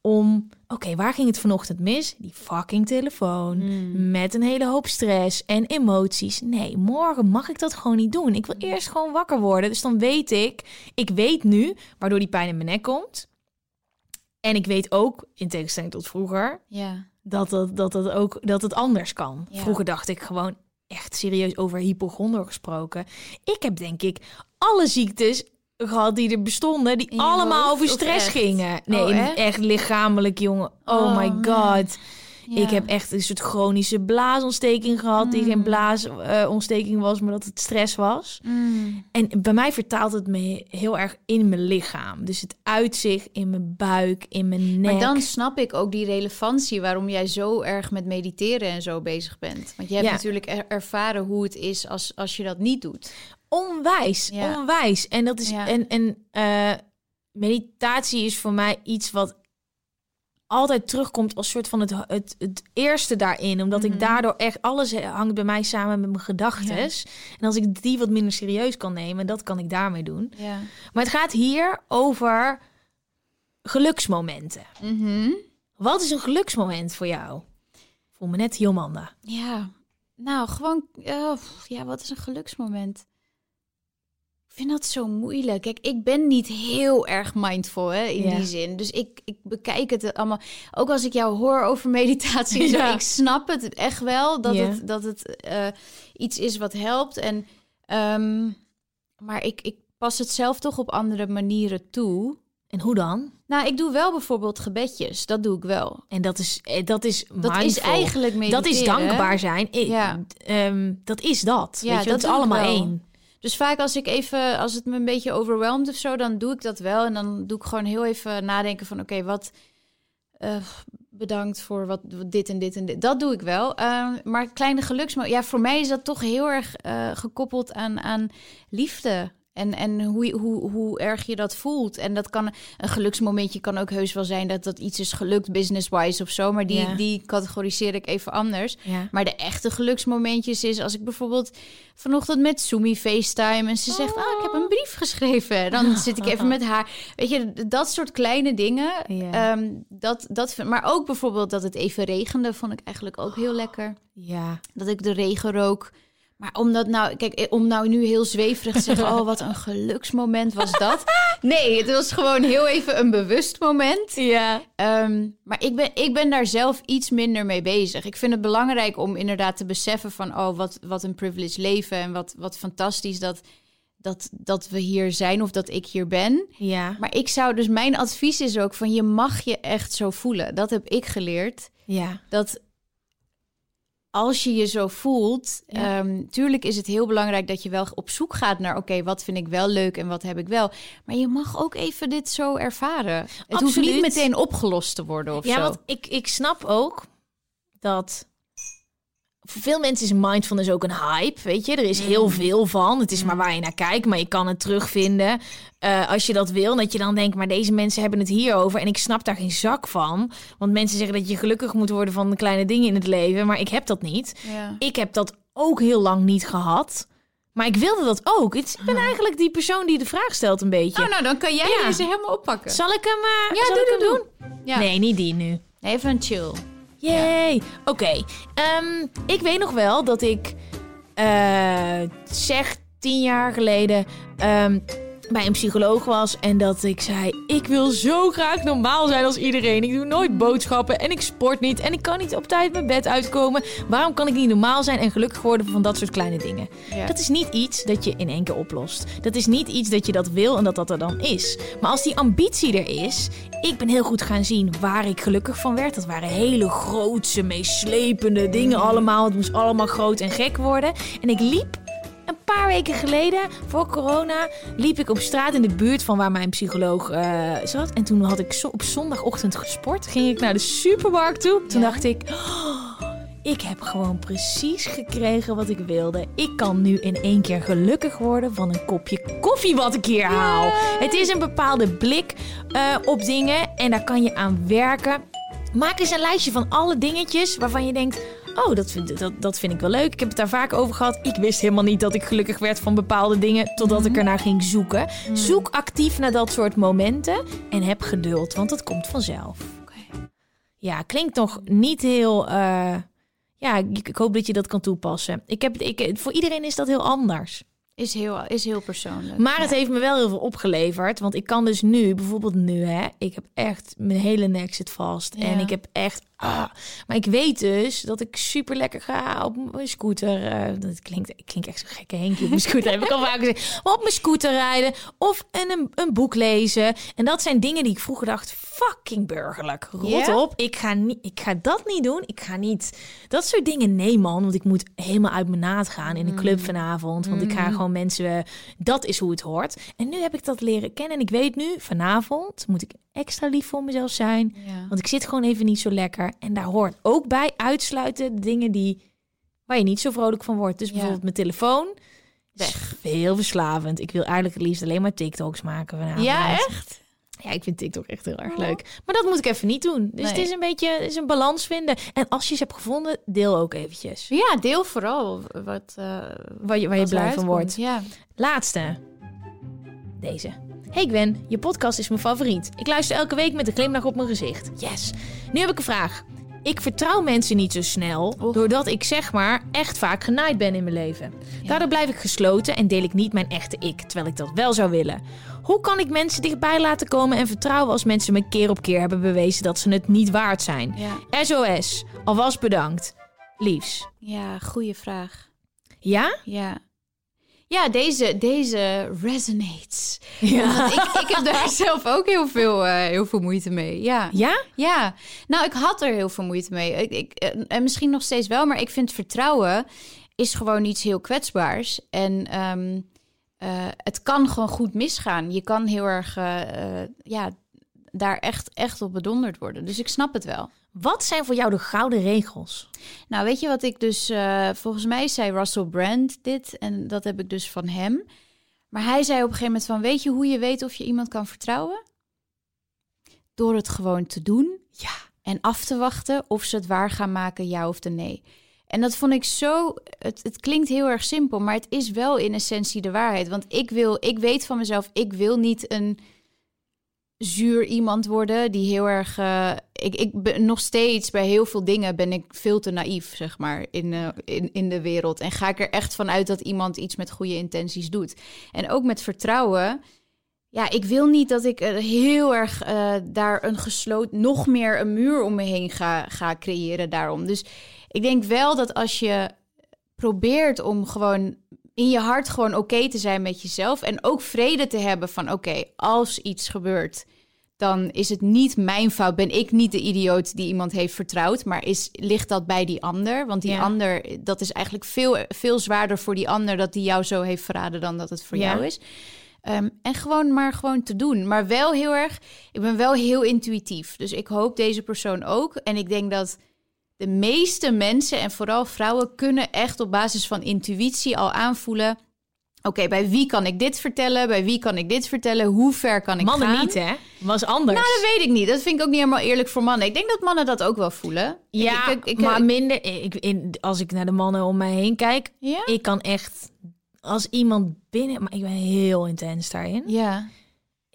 om, oké, waar ging het vanochtend mis? Die fucking telefoon Hmm. met een hele hoop stress en emoties. Nee, morgen mag ik dat gewoon niet doen. Ik wil eerst gewoon wakker worden. Dus dan weet ik, ik weet nu waardoor die pijn in mijn nek komt. En ik weet ook, in tegenstelling tot vroeger, Ja. dat het, dat het ook dat het anders kan. Ja. Vroeger dacht ik gewoon echt serieus over hypochonder gesproken. Ik heb denk ik alle ziektes gehad die er bestonden, die allemaal hoofd over stress gingen. Nee, Oh, echt? echt lichamelijk, jongen. Oh, Oh, my god. Ja. Ik heb echt een soort chronische blaasontsteking gehad, die geen blaasontsteking was, maar dat het stress was. Mm. En bij mij vertaalt het me heel erg in mijn lichaam. Dus het uitzicht in mijn buik, in mijn nek. Maar dan snap ik ook die relevantie waarom jij zo erg met mediteren en zo bezig bent. Want je hebt Ja. natuurlijk er- ervaren hoe het is als, als je dat niet doet. Onwijs, Ja. onwijs. En dat is Ja. en en eh, meditatie is voor mij iets wat altijd terugkomt als soort van het, het, het eerste daarin. Omdat Mhm. ik daardoor echt alles hangt bij mij samen met mijn gedachten. En als ik die wat minder serieus kan nemen, dat kan ik daarmee doen. Ja. Maar het gaat hier over geluksmomenten. Mhm. Wat is een geluksmoment voor jou? Voel me net Jomanda. Ja, nou gewoon, eh, ja, wat is een geluksmoment? Ik vind dat zo moeilijk. Kijk, ik ben niet heel erg mindful hè, in Ja. die zin. Dus ik, ik bekijk het allemaal. Ook als ik jou hoor over meditatie, en zo, Ja. ik snap het echt wel dat Ja. het, dat het eh, iets is wat helpt. En, ehm, maar ik, ik pas het zelf toch op andere manieren toe. En hoe dan? Nou, ik doe wel bijvoorbeeld gebedjes. Dat doe ik wel. En dat is, eh, dat is Dat is mindful. eigenlijk mediteren. Dat is dankbaar zijn. Ik- Ja. ehm, dat is dat. Ja, Weet je, dat is allemaal één. Dus vaak als ik even, als het me een beetje overweldigt of zo, dan doe ik dat wel. En dan doe ik gewoon heel even nadenken van, oké, wat eh, bedankt voor wat dit en dit en dit. Dat doe ik wel. Ehm, maar kleine geluksmo, ja, voor mij is dat toch heel erg eh, gekoppeld aan, aan liefde. En, en hoe, hoe, hoe erg je dat voelt. En dat kan een geluksmomentje kan ook heus wel zijn dat dat iets is gelukt business-wise of zo. Maar die, Ja. die categoriseer ik even anders. Ja. Maar de echte geluksmomentjes is als ik bijvoorbeeld vanochtend met Sumi FaceTime en ze zegt, ah, ik heb een brief geschreven. Dan [laughs] zit ik even met haar. Weet je, dat soort kleine dingen. Ja. ehm, dat, dat, maar ook bijvoorbeeld dat het even regende, vond ik eigenlijk ook heel lekker. Ja. Dat ik de regen Maar omdat nou, kijk, eh, om nou nu heel zweverig te zeggen, [laughs] oh, wat een geluksmoment was dat. Nee, het was gewoon heel even een bewust moment. Ja. Ehm, maar ik ben, ik ben daar zelf iets minder mee bezig. Ik vind het belangrijk om inderdaad te beseffen van... oh, wat, wat een privilege leven en wat, wat fantastisch dat, dat, dat we hier zijn of dat ik hier ben. Ja. Maar ik zou dus, mijn advies is ook van... je mag je echt zo voelen. Dat heb ik geleerd. Ja. Dat als je je zo voelt... Ja. ehm, tuurlijk is het heel belangrijk dat je wel op zoek gaat naar... oké, wat vind ik wel leuk en wat heb ik wel. Maar je mag ook even dit zo ervaren. Het hoeft niet meteen opgelost te worden of Ja, zo. want ik, ik snap ook dat voor veel mensen is mindfulness ook een hype, weet je. Er is heel veel van. Het is maar waar je naar kijkt, maar je kan het terugvinden eh, als je dat wil. Dat je dan denkt, maar deze mensen hebben het hierover en ik snap daar geen zak van. Want mensen zeggen dat je gelukkig moet worden van de kleine dingen in het leven, maar ik heb dat niet. Ja. Ik heb dat ook heel lang niet gehad. Maar ik wilde dat ook. Ik ben eigenlijk die persoon die de vraag stelt een beetje. Oh, nou, dan kan jij Ja. deze helemaal oppakken. Zal ik hem, eh, Ja, zal doe, ik hem doe, doen? Ja. Nee, niet die nu. Even een chill. Yay. Oké. Ehm, ik weet nog wel dat ik eh, zeg tien jaar geleden ehm, bij een psycholoog was en dat ik zei: ik wil zo graag normaal zijn als iedereen. Ik doe nooit boodschappen en ik sport niet en ik kan niet op tijd mijn bed uitkomen. Waarom kan ik niet normaal zijn en gelukkig worden van dat soort kleine dingen? Ja. Dat is niet iets dat je in één keer oplost. Dat is niet iets dat je dat wil en dat dat er dan is. Maar als die ambitie er is, ik ben heel goed gaan zien waar ik gelukkig van werd. Dat waren hele grootse, meeslepende dingen allemaal. Het moest allemaal groot en gek worden. En ik liep een paar weken geleden, voor corona, liep ik op straat in de buurt van waar mijn psycholoog eh, zat. En toen had ik zo op zondagochtend gesport. Ging ik naar de supermarkt toe. Toen Ja. dacht ik, "Oh, ik heb gewoon precies gekregen wat ik wilde. Ik kan nu in één keer gelukkig worden van een kopje koffie wat ik hier haal. Het is een bepaalde blik eh, op dingen en daar kan je aan werken. Maak eens een lijstje van alle dingetjes waarvan je denkt... Oh, dat vind, dat, dat vind ik wel leuk. Ik heb het daar vaak over gehad. Ik wist helemaal niet dat ik gelukkig werd van bepaalde dingen... totdat ik ernaar ging zoeken. Zoek actief naar dat soort momenten en heb geduld, want het komt vanzelf. Ja, klinkt nog niet heel... eh, ja, ik, ik hoop dat je dat kan toepassen. Ik heb, ik, voor iedereen is dat heel anders. Is heel, is heel persoonlijk. Maar het heeft me wel heel veel opgeleverd. Want ik kan dus nu, bijvoorbeeld nu, hè, ik heb echt mijn hele nek zit vast. Ja. En ik heb echt Ah, maar ik weet dus dat ik super lekker ga op mijn scooter. eh, dat klinkt, ik klink echt zo gekke Henkie op mijn scooter. heb ik al vaak gezegd. Maar op mijn scooter rijden of een, een, boek lezen. En dat zijn dingen die ik vroeger dacht, fucking burgerlijk. Rot op. Ik ga, niet, ik ga dat niet doen. Ik ga niet dat soort dingen. Nee man, want ik moet helemaal uit mijn naad gaan in een club Mm. vanavond. Want ik ga gewoon mensen... Dat is hoe het hoort. En nu heb ik dat leren kennen. En ik weet nu, vanavond moet ik extra lief voor mezelf zijn. Ja. Want ik zit gewoon even niet zo lekker. En daar hoort ook bij uitsluiten dingen die waar je niet zo vrolijk van wordt. Dus bijvoorbeeld mijn telefoon. Weg. Heel verslavend. Ik wil eigenlijk het liefst alleen maar TikToks maken vanavond. Ja, echt? Ja, ik vind TikTok echt heel erg leuk. Maar dat moet ik even niet doen. Dus Nee. het is een beetje het is een balans vinden. En als je ze hebt gevonden, deel ook eventjes. Ja, deel vooral wat, eh Waar je, waar je blij van wordt. Ja. Laatste. Deze. Hey Gwen, je podcast is mijn favoriet. Ik luister elke week met een glimlach op mijn gezicht. Yes. Nu heb ik een vraag. Ik vertrouw mensen niet zo snel, Och. doordat ik zeg maar echt vaak genaaid ben in mijn leven. Daardoor blijf ik gesloten en deel ik niet mijn echte ik, terwijl ik dat wel zou willen. Hoe kan ik mensen dichtbij laten komen en vertrouwen als mensen me keer op keer hebben bewezen dat ze het niet waard zijn? Ja. SOS, alvast bedankt. Liefs. ja, goede vraag. Ja? Ja. Ja, deze, deze resonates. Ja. Ik, ik heb daar [laughs] zelf ook heel veel, eh, heel veel moeite mee. Ja. Ja? Ja, nou, ik had er heel veel moeite mee. Ik, ik, eh, en misschien nog steeds wel, maar ik vind vertrouwen is gewoon iets heel kwetsbaars. En ehm, eh, het kan gewoon goed misgaan. Je kan heel erg, ja, daar echt, echt op bedonderd worden. Dus ik snap het wel. Wat zijn voor jou de gouden regels? Nou, weet je wat ik dus... eh, volgens mij zei Russell Brand dit en dat heb ik dus van hem. Maar hij zei op een gegeven moment van... Weet je hoe je weet of je iemand kan vertrouwen? Door het gewoon te doen. Ja. En af te wachten of ze het waar gaan maken, ja of de nee. En dat vond ik zo... Het, het klinkt heel erg simpel, maar het is wel in essentie de waarheid. Want ik wil... Ik weet van mezelf, ik wil niet een zuur iemand worden die heel erg. eh, ik, ik ben nog steeds bij heel veel dingen ben ik veel te naïef, zeg maar, in, eh, in, in de wereld. En ga ik er echt van uit dat iemand iets met goede intenties doet. En ook met vertrouwen. Ja, ik wil niet dat ik eh, heel erg daar een gesloten, nog meer een muur om me heen ga, ga creëren daarom. Dus ik denk wel dat als je probeert om gewoon in je hart gewoon oké te zijn met jezelf en ook vrede te hebben van oké, als iets gebeurt, dan is het niet mijn fout. Ben ik niet de idioot die iemand heeft vertrouwd, maar is, ligt dat bij die ander? Want die Ja. ander, dat is eigenlijk veel, veel zwaarder voor die ander dat die jou zo heeft verraden dan dat het voor Ja. jou is. Ehm, en gewoon maar gewoon te doen. Maar wel heel erg, ik ben wel heel intuïtief. Dus ik hoop deze persoon ook. En ik denk dat de meeste mensen en vooral vrouwen kunnen echt op basis van intuïtie al aanvoelen. Oké, bij wie kan ik dit vertellen? Bij wie kan ik dit vertellen? Hoe ver kan ik Mannen gaan? niet, hè? Was anders. Nou, dat weet ik niet. Dat vind ik ook niet helemaal eerlijk voor mannen. Ik denk dat mannen dat ook wel voelen. ja, ik, ik, ik- maar minder. Ik, in, als ik naar de mannen om mij heen kijk, ja? ik kan echt als iemand binnen, maar ik ben heel intens daarin. ja.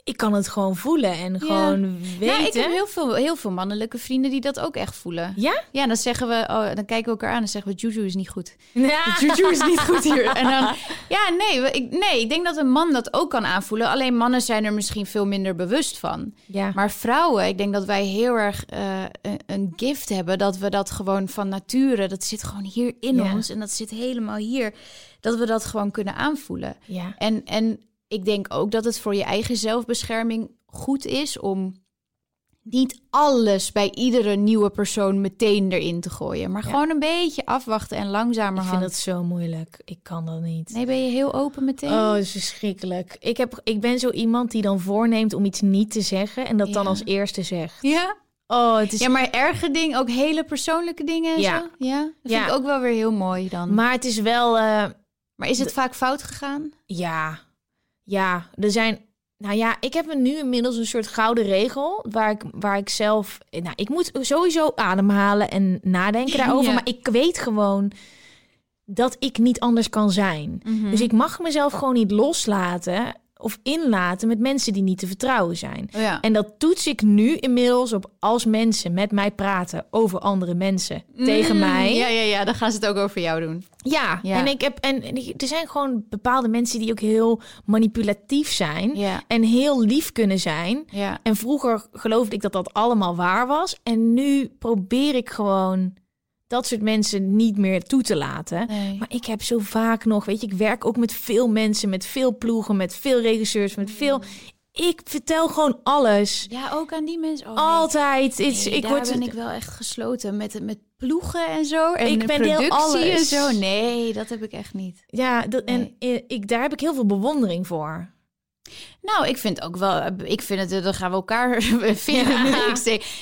Ik kan het gewoon voelen en gewoon weten. Nou, ik heb heel veel, heel veel mannelijke vrienden die dat ook echt voelen. Ja? Ja, dan zeggen we, oh, dan kijken we elkaar aan en zeggen we, Juju is niet goed. Ja. Juju is niet goed hier. En dan, ja, nee, ik, nee, ik denk dat een man dat ook kan aanvoelen. Alleen mannen zijn er misschien veel minder bewust van. Ja. Maar vrouwen, ik denk dat wij heel erg eh, een, een gift hebben. Dat we dat gewoon van nature, dat zit gewoon hier in Ja. ons. En dat zit helemaal hier. Dat we dat gewoon kunnen aanvoelen. ja. En, en ik denk ook dat het voor je eigen zelfbescherming goed is om niet alles bij iedere nieuwe persoon meteen erin te gooien. Maar Ja. gewoon een beetje afwachten en Ik langzamerhand. vind dat zo moeilijk. Ik kan dat niet. Nee, ben je heel open meteen? Oh, dat is verschrikkelijk. Ik, heb, ik ben zo iemand die dan voorneemt om iets niet te zeggen en dat dan Ja. als eerste zegt. Ja? Oh, het is. Ja, maar erge dingen, ook hele persoonlijke dingen en Ja. zo? Ja? Dat Ja. vind ik ook wel weer heel mooi dan. Maar, Maar het is wel. eh, is het vaak fout gegaan? Ja, ja, er zijn. Nou ja, ik heb nu inmiddels een soort gouden regel waar ik, waar ik zelf. Nou, ik moet sowieso ademhalen en nadenken daarover, Ja. maar ik weet gewoon dat ik niet anders kan zijn. Mhm. Dus ik mag mezelf gewoon niet loslaten of inlaten met mensen die niet te vertrouwen zijn. Oh ja. En dat toets ik nu inmiddels op als mensen met mij praten over andere mensen tegen Mm, mij. Ja, ja, ja, dan gaan ze het ook over jou doen. Ja, Ja. en ik heb en en er zijn gewoon bepaalde mensen die ook heel manipulatief zijn Ja. en heel lief kunnen zijn. En vroeger geloofde ik dat dat allemaal waar was en nu probeer ik gewoon dat soort mensen niet meer toe te laten. Nee. Maar ik heb zo vaak nog, weet je, ik werk ook met veel mensen, met veel ploegen, met veel regisseurs, met veel. Ik vertel gewoon alles. Ja, ook aan die mensen. Oh, nee. Altijd. Nee, ik daar word ben ik wel echt gesloten met, met ploegen en zo. En Ik ben deel productie en alles. zo. Nee, dat heb ik echt niet. Ja, dat, en ik, daar heb ik heel veel bewondering voor. Nou, ik vind ook wel, ik vind het, dan gaan we elkaar [laughs] vinden. Ja.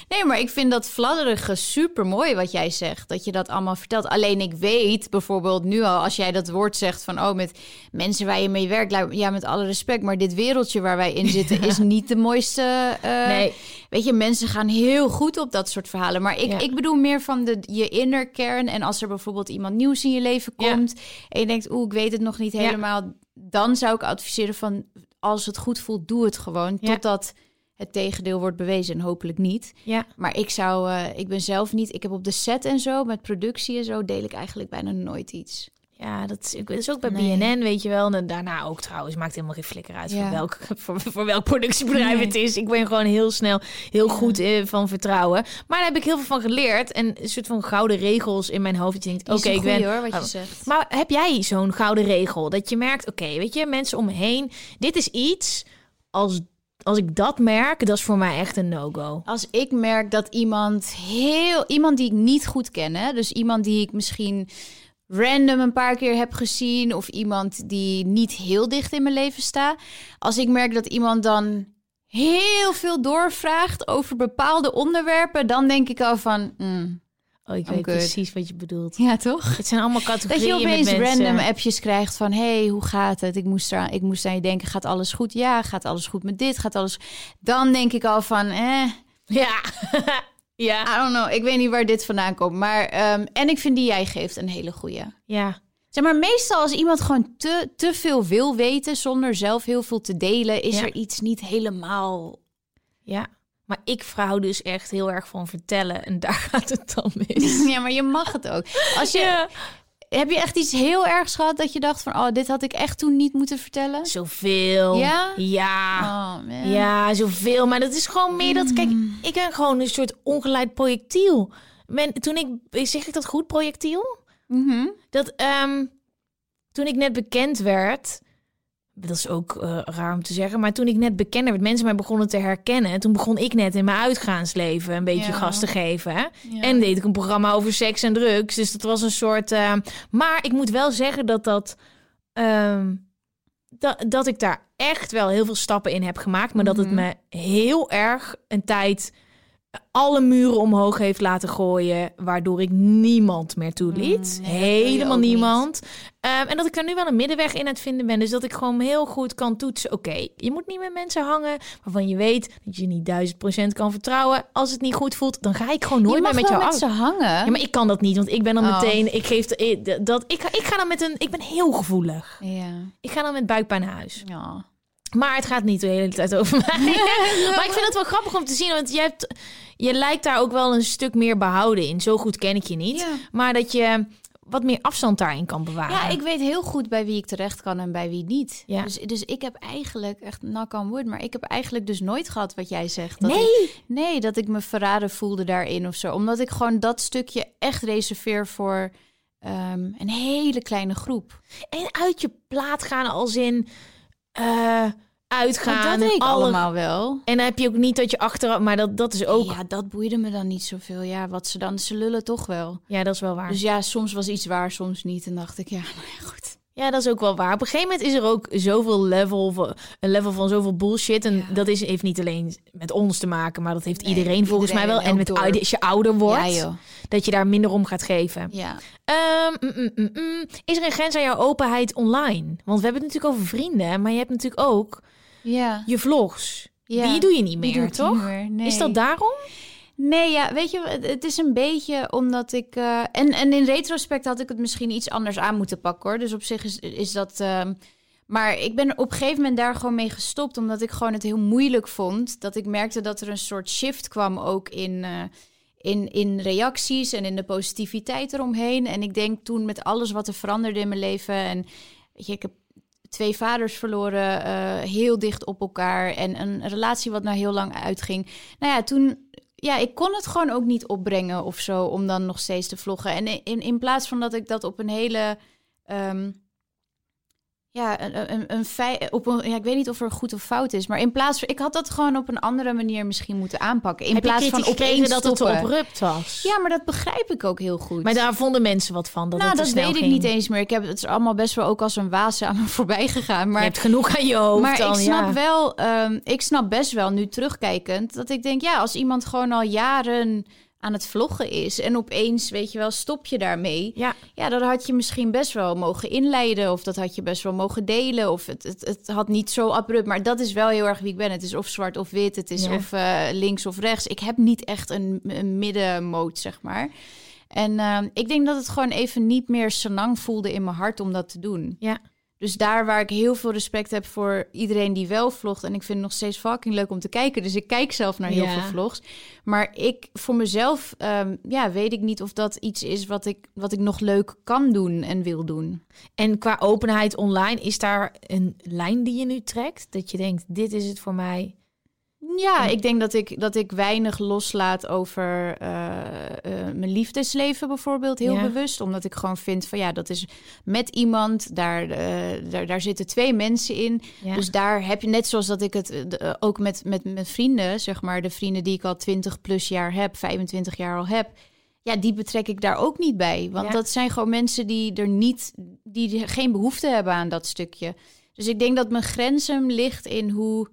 Nee, maar ik vind dat fladderige super mooi wat jij zegt. Dat je dat allemaal vertelt. Alleen ik weet bijvoorbeeld nu al, als jij dat woord zegt van, oh, met mensen waar je mee werkt, ja, met alle respect, maar dit wereldje waar wij in zitten [laughs] is niet de mooiste. eh, Nee. Weet je, mensen gaan heel goed op dat soort verhalen. Maar ik, Ja. ik bedoel meer van de, je inner kern. En als er bijvoorbeeld iemand nieuws in je leven komt. En je denkt, oeh, ik weet het nog niet helemaal. Dan zou ik adviseren van, als het goed voelt, doe het gewoon. Ja. Totdat het tegendeel wordt bewezen. En hopelijk niet. Ja. Maar ik zou, eh, ik ben zelf niet. Ik heb op de set en zo, met productie en zo, deel ik eigenlijk bijna nooit iets. Ja, dat is, dat is ook bij Nee. BNN, weet je wel. En daarna ook trouwens. Maakt helemaal geen flikker uit Ja. voor, welk, [laughs] voor, voor welk productiebedrijf Nee. het is. Ik ben gewoon heel snel, heel goed eh, van vertrouwen. Maar daar heb ik heel veel van geleerd. En een soort van gouden regels in mijn hoofd. Je denkt, oké, ik ben... hoor, wat je Oh. zegt. Maar heb jij zo'n gouden regel? Dat je merkt, oké, weet je, mensen om me heen. Dit is iets, als, als ik dat merk, dat is voor mij echt een no-go. Als ik merk dat iemand heel iemand die ik niet goed ken, hè, dus iemand die ik misschien random een paar keer heb gezien of iemand die niet heel dicht in mijn leven staat, als ik merk dat iemand dan heel veel doorvraagt over bepaalde onderwerpen, dan denk ik al van, mm, Oh, ik I'm weet good. precies wat je bedoelt. ja toch? Het zijn allemaal Dat categorieën je opeens met random appjes krijgt van... hey, hoe gaat het? Ik moest, er, ik moest aan je denken, gaat alles goed? Ja, gaat alles goed met dit? Gaat alles... Dan denk ik al van, eh, Ja. [laughs] ja. I don't know. Ik weet niet waar dit vandaan komt. Maar, ehm, en ik vind die jij geeft een hele goeie. Ja. Zeg maar, meestal als iemand gewoon te, te veel wil weten... zonder zelf heel veel te delen... is Ja. er iets niet helemaal... Ja. Maar ik vrouw dus echt heel erg van vertellen. En daar [laughs] gaat het dan mis. ja, maar je mag het ook. Als je, Ja. Heb je echt iets heel ergs gehad dat je dacht van... oh, dit had ik echt toen niet moeten vertellen? Zoveel. Ja? Ja. Oh. Ja, zoveel. Maar dat is gewoon meer dat... Kijk, ik ben gewoon een soort ongeleid projectiel. Men, toen ik... Zeg ik dat goed, projectiel? Mhm. Dat ehm, toen ik net bekend werd... Dat is ook eh, raar om te zeggen. Maar toen ik net bekender werd, mensen mij begonnen te herkennen. Toen begon ik net in mijn uitgaansleven een beetje Ja. gas te geven. Hè? Ja. En deed ik een programma over seks en drugs. Dus dat was een soort. eh, maar ik moet wel zeggen dat dat. ehm, dat, dat ik daar echt wel heel veel stappen in heb gemaakt. Maar dat het Mhm. me heel erg een tijd alle muren omhoog heeft laten gooien. Waardoor ik niemand meer toeliet. Mm, nee, Helemaal niemand. Ehm, en dat ik daar nu wel een middenweg in het vinden ben. Dus dat ik gewoon heel goed kan toetsen. Oké, je moet niet met mensen hangen waarvan je weet dat je niet duizend procent kan vertrouwen. Als het niet goed voelt, dan ga ik gewoon nooit meer met jou met ze hangen. Ja, maar ik kan dat niet, want ik ben dan Oh. meteen. Ik geef de, dat. Ik, ga- ik ga dan met een. Ik ben heel gevoelig. Ja. Ik ga dan met buikpijn naar huis. ja. Maar het gaat niet de hele tijd over mij. [laughs] [laughs] maar ik vind het wel grappig om te zien, want je hebt, je lijkt daar ook wel een stuk meer behouden in. Zo goed ken ik je niet, Ja. maar dat je wat meer afstand daarin kan bewaren. Ja, ik weet heel goed bij wie ik terecht kan en bij wie niet. Ja. Dus, dus ik heb eigenlijk, echt knock on wood, maar ik heb eigenlijk dus nooit gehad wat jij zegt. Dat Nee? ik- nee, dat ik me verraden voelde daarin of zo. Omdat ik gewoon dat stukje echt reserveer voor ehm, een hele kleine groep. En uit je plaat gaan als in eh, uitgaan. Dat alle- allemaal wel. En dan heb je ook niet dat je achteraf, maar dat, dat is ook. Ja. Ja, dat boeide me dan niet zoveel. Ja, wat ze dan, ze lullen toch wel. dat is wel waar. Dus ja, soms was iets waar, soms niet. En dacht ik, ja, [laughs] nou ja, goed. Ja, dat is ook wel waar. Op een gegeven moment is er ook zoveel level, van- een level van zoveel bullshit. En Ja. dat is, heeft niet alleen met ons te maken, maar dat heeft Nee, iedereen volgens mij wel. En met oude, als je ouder wordt, Ja, dat je daar minder om gaat geven. Ja. Ehm, mm, mm, mm. Is er een grens aan jouw openheid online? Want we hebben het natuurlijk over vrienden, maar je hebt natuurlijk ook Ja. je vlogs. ja. Die doe je niet meer, niet toch? meer, nee. Is dat daarom? Nee, ja, weet je, het- het is een beetje omdat ik... eh, en, en in retrospect had ik het misschien iets anders aan moeten pakken, hoor. Dus op zich is, is dat... ehm, Maar ik ben op een gegeven moment daar gewoon mee gestopt, omdat ik gewoon het heel moeilijk vond. Dat ik merkte dat er een soort shift kwam ook in, eh, in, in reacties en in de positiviteit eromheen. En ik denk toen met alles wat er veranderde in mijn leven. En weet je, ik heb twee vaders verloren, eh, heel dicht op elkaar. En een relatie wat nou heel lang uitging. Nou ja, toen ja, ik kon het gewoon ook niet opbrengen of zo om dan nog steeds te vloggen. En in, in plaats van dat ik dat op een hele ehm, ja, een, een, een feit op een, ja, ik weet niet of er goed of fout is, maar in plaats van, ik had dat gewoon op een andere manier misschien moeten aanpakken. In Heb plaats van opeens dat het abrupt was? Ja, maar dat begrijp ik ook heel goed. Maar daar vonden mensen wat van, dat nou, het dat weet ik niet eens meer. Ik heb het is allemaal best wel ook als een waas aan me [laughs] voorbij gegaan. Maar je hebt genoeg aan je hoofd maar dan, ik snap ja. wel, ehm, ik snap best wel nu terugkijkend dat ik denk, ja, als iemand gewoon al jaren aan het vloggen is en opeens, weet je wel, stop je daarmee. Ja. Ja, dat had je misschien best wel mogen inleiden of dat had je best wel mogen delen of het, het, het had niet zo abrupt, maar dat is wel heel erg wie ik ben. Het is of zwart of wit, het is Ja. of eh, links of rechts. Ik heb niet echt een, een middenmoot, zeg maar. En ehm, ik denk dat het gewoon even niet meer senang voelde in mijn hart om dat te doen. Ja. Dus daar waar ik heel veel respect heb voor iedereen die wel vlogt. En ik vind het nog steeds fucking leuk om te kijken. Dus ik kijk zelf naar heel Ja. veel vlogs. Maar ik, voor mezelf, ehm, ja, weet ik niet of dat iets is wat ik, wat ik nog leuk kan doen en wil doen. En qua openheid online, is daar een lijn die je nu trekt? Dat je denkt, dit is het voor mij. Ja, ik denk dat ik, dat ik weinig loslaat over eh, eh, mijn liefdesleven bijvoorbeeld. Heel Ja. bewust. Omdat ik gewoon vind van ja, dat is met iemand. Daar, eh, daar, daar zitten twee mensen in. Ja. Dus daar heb je, net zoals dat ik het ook met, met mijn vrienden, zeg maar, de vrienden die ik al 20 plus jaar heb, 25 jaar al heb. Ja, die betrek ik daar ook niet bij. Want Ja. dat zijn gewoon mensen die er niet, die geen behoefte hebben aan dat stukje. Dus ik denk dat mijn grens hem ligt in hoe,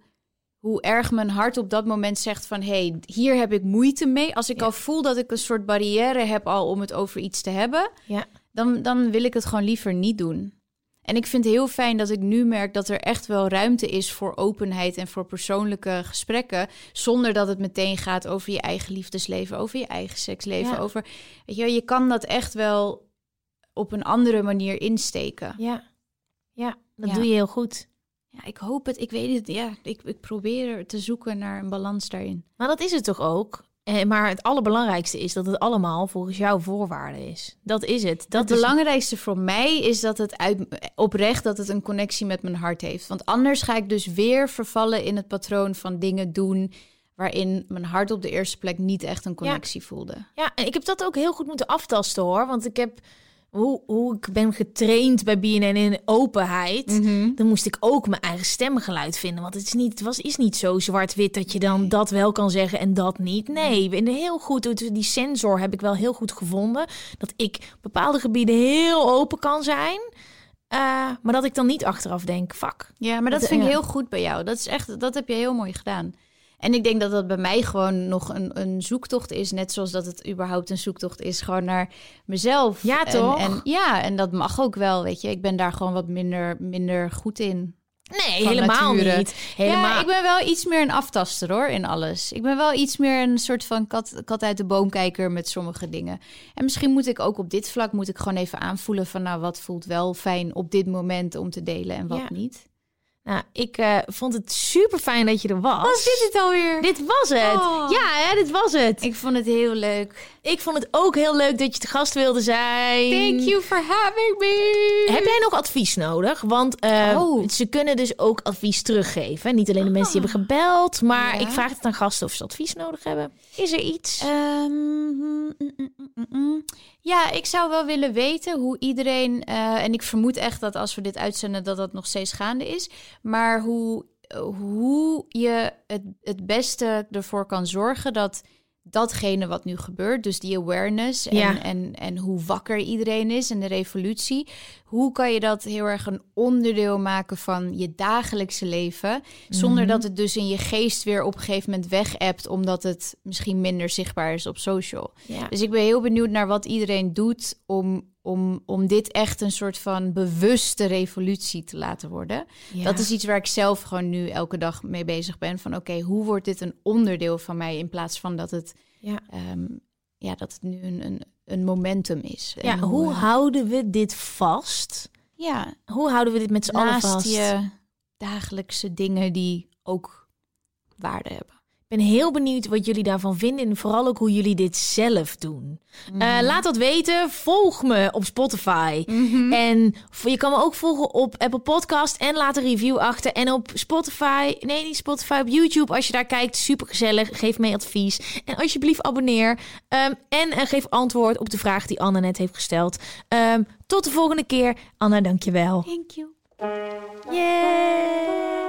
hoe erg mijn hart op dat moment zegt van... hé, hey, hier heb ik moeite mee. Als ik Ja. al voel dat ik een soort barrière heb al om het over iets te hebben... Ja. dan, dan wil ik het gewoon liever niet doen. En ik vind het heel fijn dat ik nu merk dat er echt wel ruimte is voor openheid en voor persoonlijke gesprekken. Zonder dat het meteen gaat over je eigen liefdesleven, over je eigen seksleven. Ja. Over, weet je, je kan dat echt wel op een andere manier insteken. Ja, ja dat Ja. doe je heel goed. Ja, ik hoop het. Ik weet het. Ja, ik, ik probeer te zoeken naar een balans daarin. Maar dat is het toch ook? Eh, maar het allerbelangrijkste is dat het allemaal volgens jouw voorwaarden is. Dat is het. Dat het is belangrijkste voor mij is dat het uit, oprecht dat het een connectie met mijn hart heeft. Want anders ga ik dus weer vervallen in het patroon van dingen doen waarin mijn hart op de eerste plek niet echt een connectie voelde. Ja, en ik heb dat ook heel goed moeten aftasten hoor. Want ik heb hoe, hoe ik ben getraind bij BNN in openheid. Dan moest ik ook mijn eigen stemgeluid vinden. Want het is niet, het was, is niet zo zwart-wit dat je dan dat wel kan zeggen en dat niet. Nee, ik ben heel goed. Die sensor heb ik wel heel goed gevonden. Dat ik bepaalde gebieden heel open kan zijn. Eh, maar dat ik dan niet achteraf denk, fuck. Ja, maar dat Dat- vind ik heel goed bij jou. Dat is echt, dat heb je heel mooi gedaan. En ik denk dat dat bij mij gewoon nog een, een zoektocht is. Net zoals dat het überhaupt een zoektocht is. Gewoon naar mezelf. Ja, En- toch? En, ja, en dat mag ook wel, weet je. Ik ben daar gewoon wat minder, minder goed in. Nee, helemaal nature. niet. Helemaal. Ja, ik ben wel iets meer een aftaster hoor, in alles. Ik ben wel iets meer een soort van kat, kat uit de boomkijker met sommige dingen. En misschien moet ik ook op dit vlak moet ik gewoon even aanvoelen van... nou, wat voelt wel fijn op dit moment om te delen en wat Ja. niet. Nou, ik eh, vond het super fijn dat je er was. Was dit het alweer? Dit was het. Oh. Ja, hè, dit was het. Ik vond het heel leuk. Ik vond het ook heel leuk dat je te gast wilde zijn. Thank you for having me. Heb jij nog advies nodig? Want eh, Oh. ze kunnen dus ook advies teruggeven. Niet alleen de mensen die hebben gebeld, maar Ja. ik vraag het aan gasten of ze advies nodig hebben. Is er iets? Ehm, mm, mm, mm, mm, mm. Ja, ik zou wel willen weten hoe iedereen. eh, en ik vermoed echt dat als we dit uitzenden, dat dat nog steeds gaande is. Maar hoe, hoe je het, het beste ervoor kan zorgen dat datgene wat nu gebeurt, dus die awareness en, Ja. en, en hoe wakker iedereen is en de revolutie, hoe kan je dat heel erg een onderdeel maken van je dagelijkse leven, zonder dat het dus in je geest weer op een gegeven moment weg omdat het misschien minder zichtbaar is op social. Ja. Dus ik ben heel benieuwd naar wat iedereen doet om, om, om dit echt een soort van bewuste revolutie te laten worden. Ja. Dat is iets waar ik zelf gewoon nu elke dag mee bezig ben. Van oké, hoe wordt dit een onderdeel van mij in plaats van dat het, Ja. ehm, ja, dat het nu een, een, een momentum is. Ja, hoe houden we dit vast? Ja, Hoe houden we dit met z'n allen vast? je dagelijkse dingen die ook waarde hebben. Ik ben heel benieuwd wat jullie daarvan vinden en vooral ook hoe jullie dit zelf doen. Eh, laat dat weten. Volg me op Spotify. En v- je kan me ook volgen op Apple Podcast en laat een review achter. En op Spotify, nee niet Spotify, op YouTube. Als je daar kijkt, super gezellig. Geef mee advies. En alsjeblieft abonneer. Ehm, en eh, geef antwoord op de vraag die Anne net heeft gesteld. Ehm, tot de volgende keer. Anna, dankjewel. Thank you. Yay!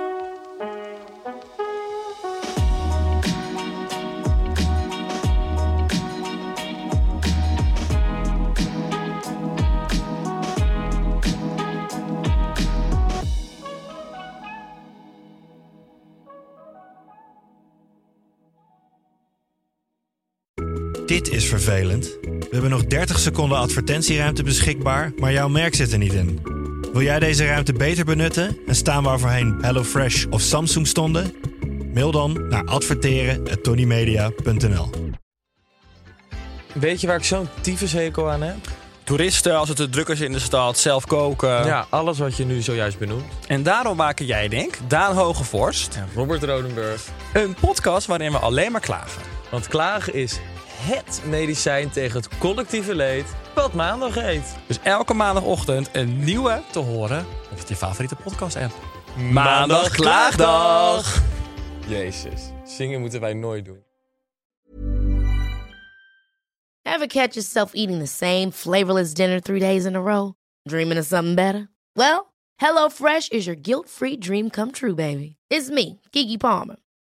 Dit is vervelend. We hebben nog 30 seconden advertentieruimte beschikbaar, maar jouw merk zit er niet in. Wil jij deze ruimte beter benutten en staan waar voorheen HelloFresh of Samsung stonden? Mail dan naar adverteren@tonymedia.nl. Weet je waar ik zo'n tyfushekel aan heb? Toeristen, als het te druk is in de stad, zelf koken. Ja, alles wat je nu zojuist benoemt. En daarom maken jij, denk Daan Hogevorst, Ja, Robert Rodenburg. een podcast waarin we alleen maar klagen. Want klagen is HET medicijn tegen het collectieve leed wat maandag heet. Dus elke maandagochtend een nieuwe te horen op je favoriete podcast-app. Maandag Klaagdag! Jezus, zingen moeten wij nooit doen. Ever catch yourself eating the same flavorless dinner three days in a row? Dreaming of something better? Well, HelloFresh is your guilt-free dream come true, baby. It's me, Kiki Palmer.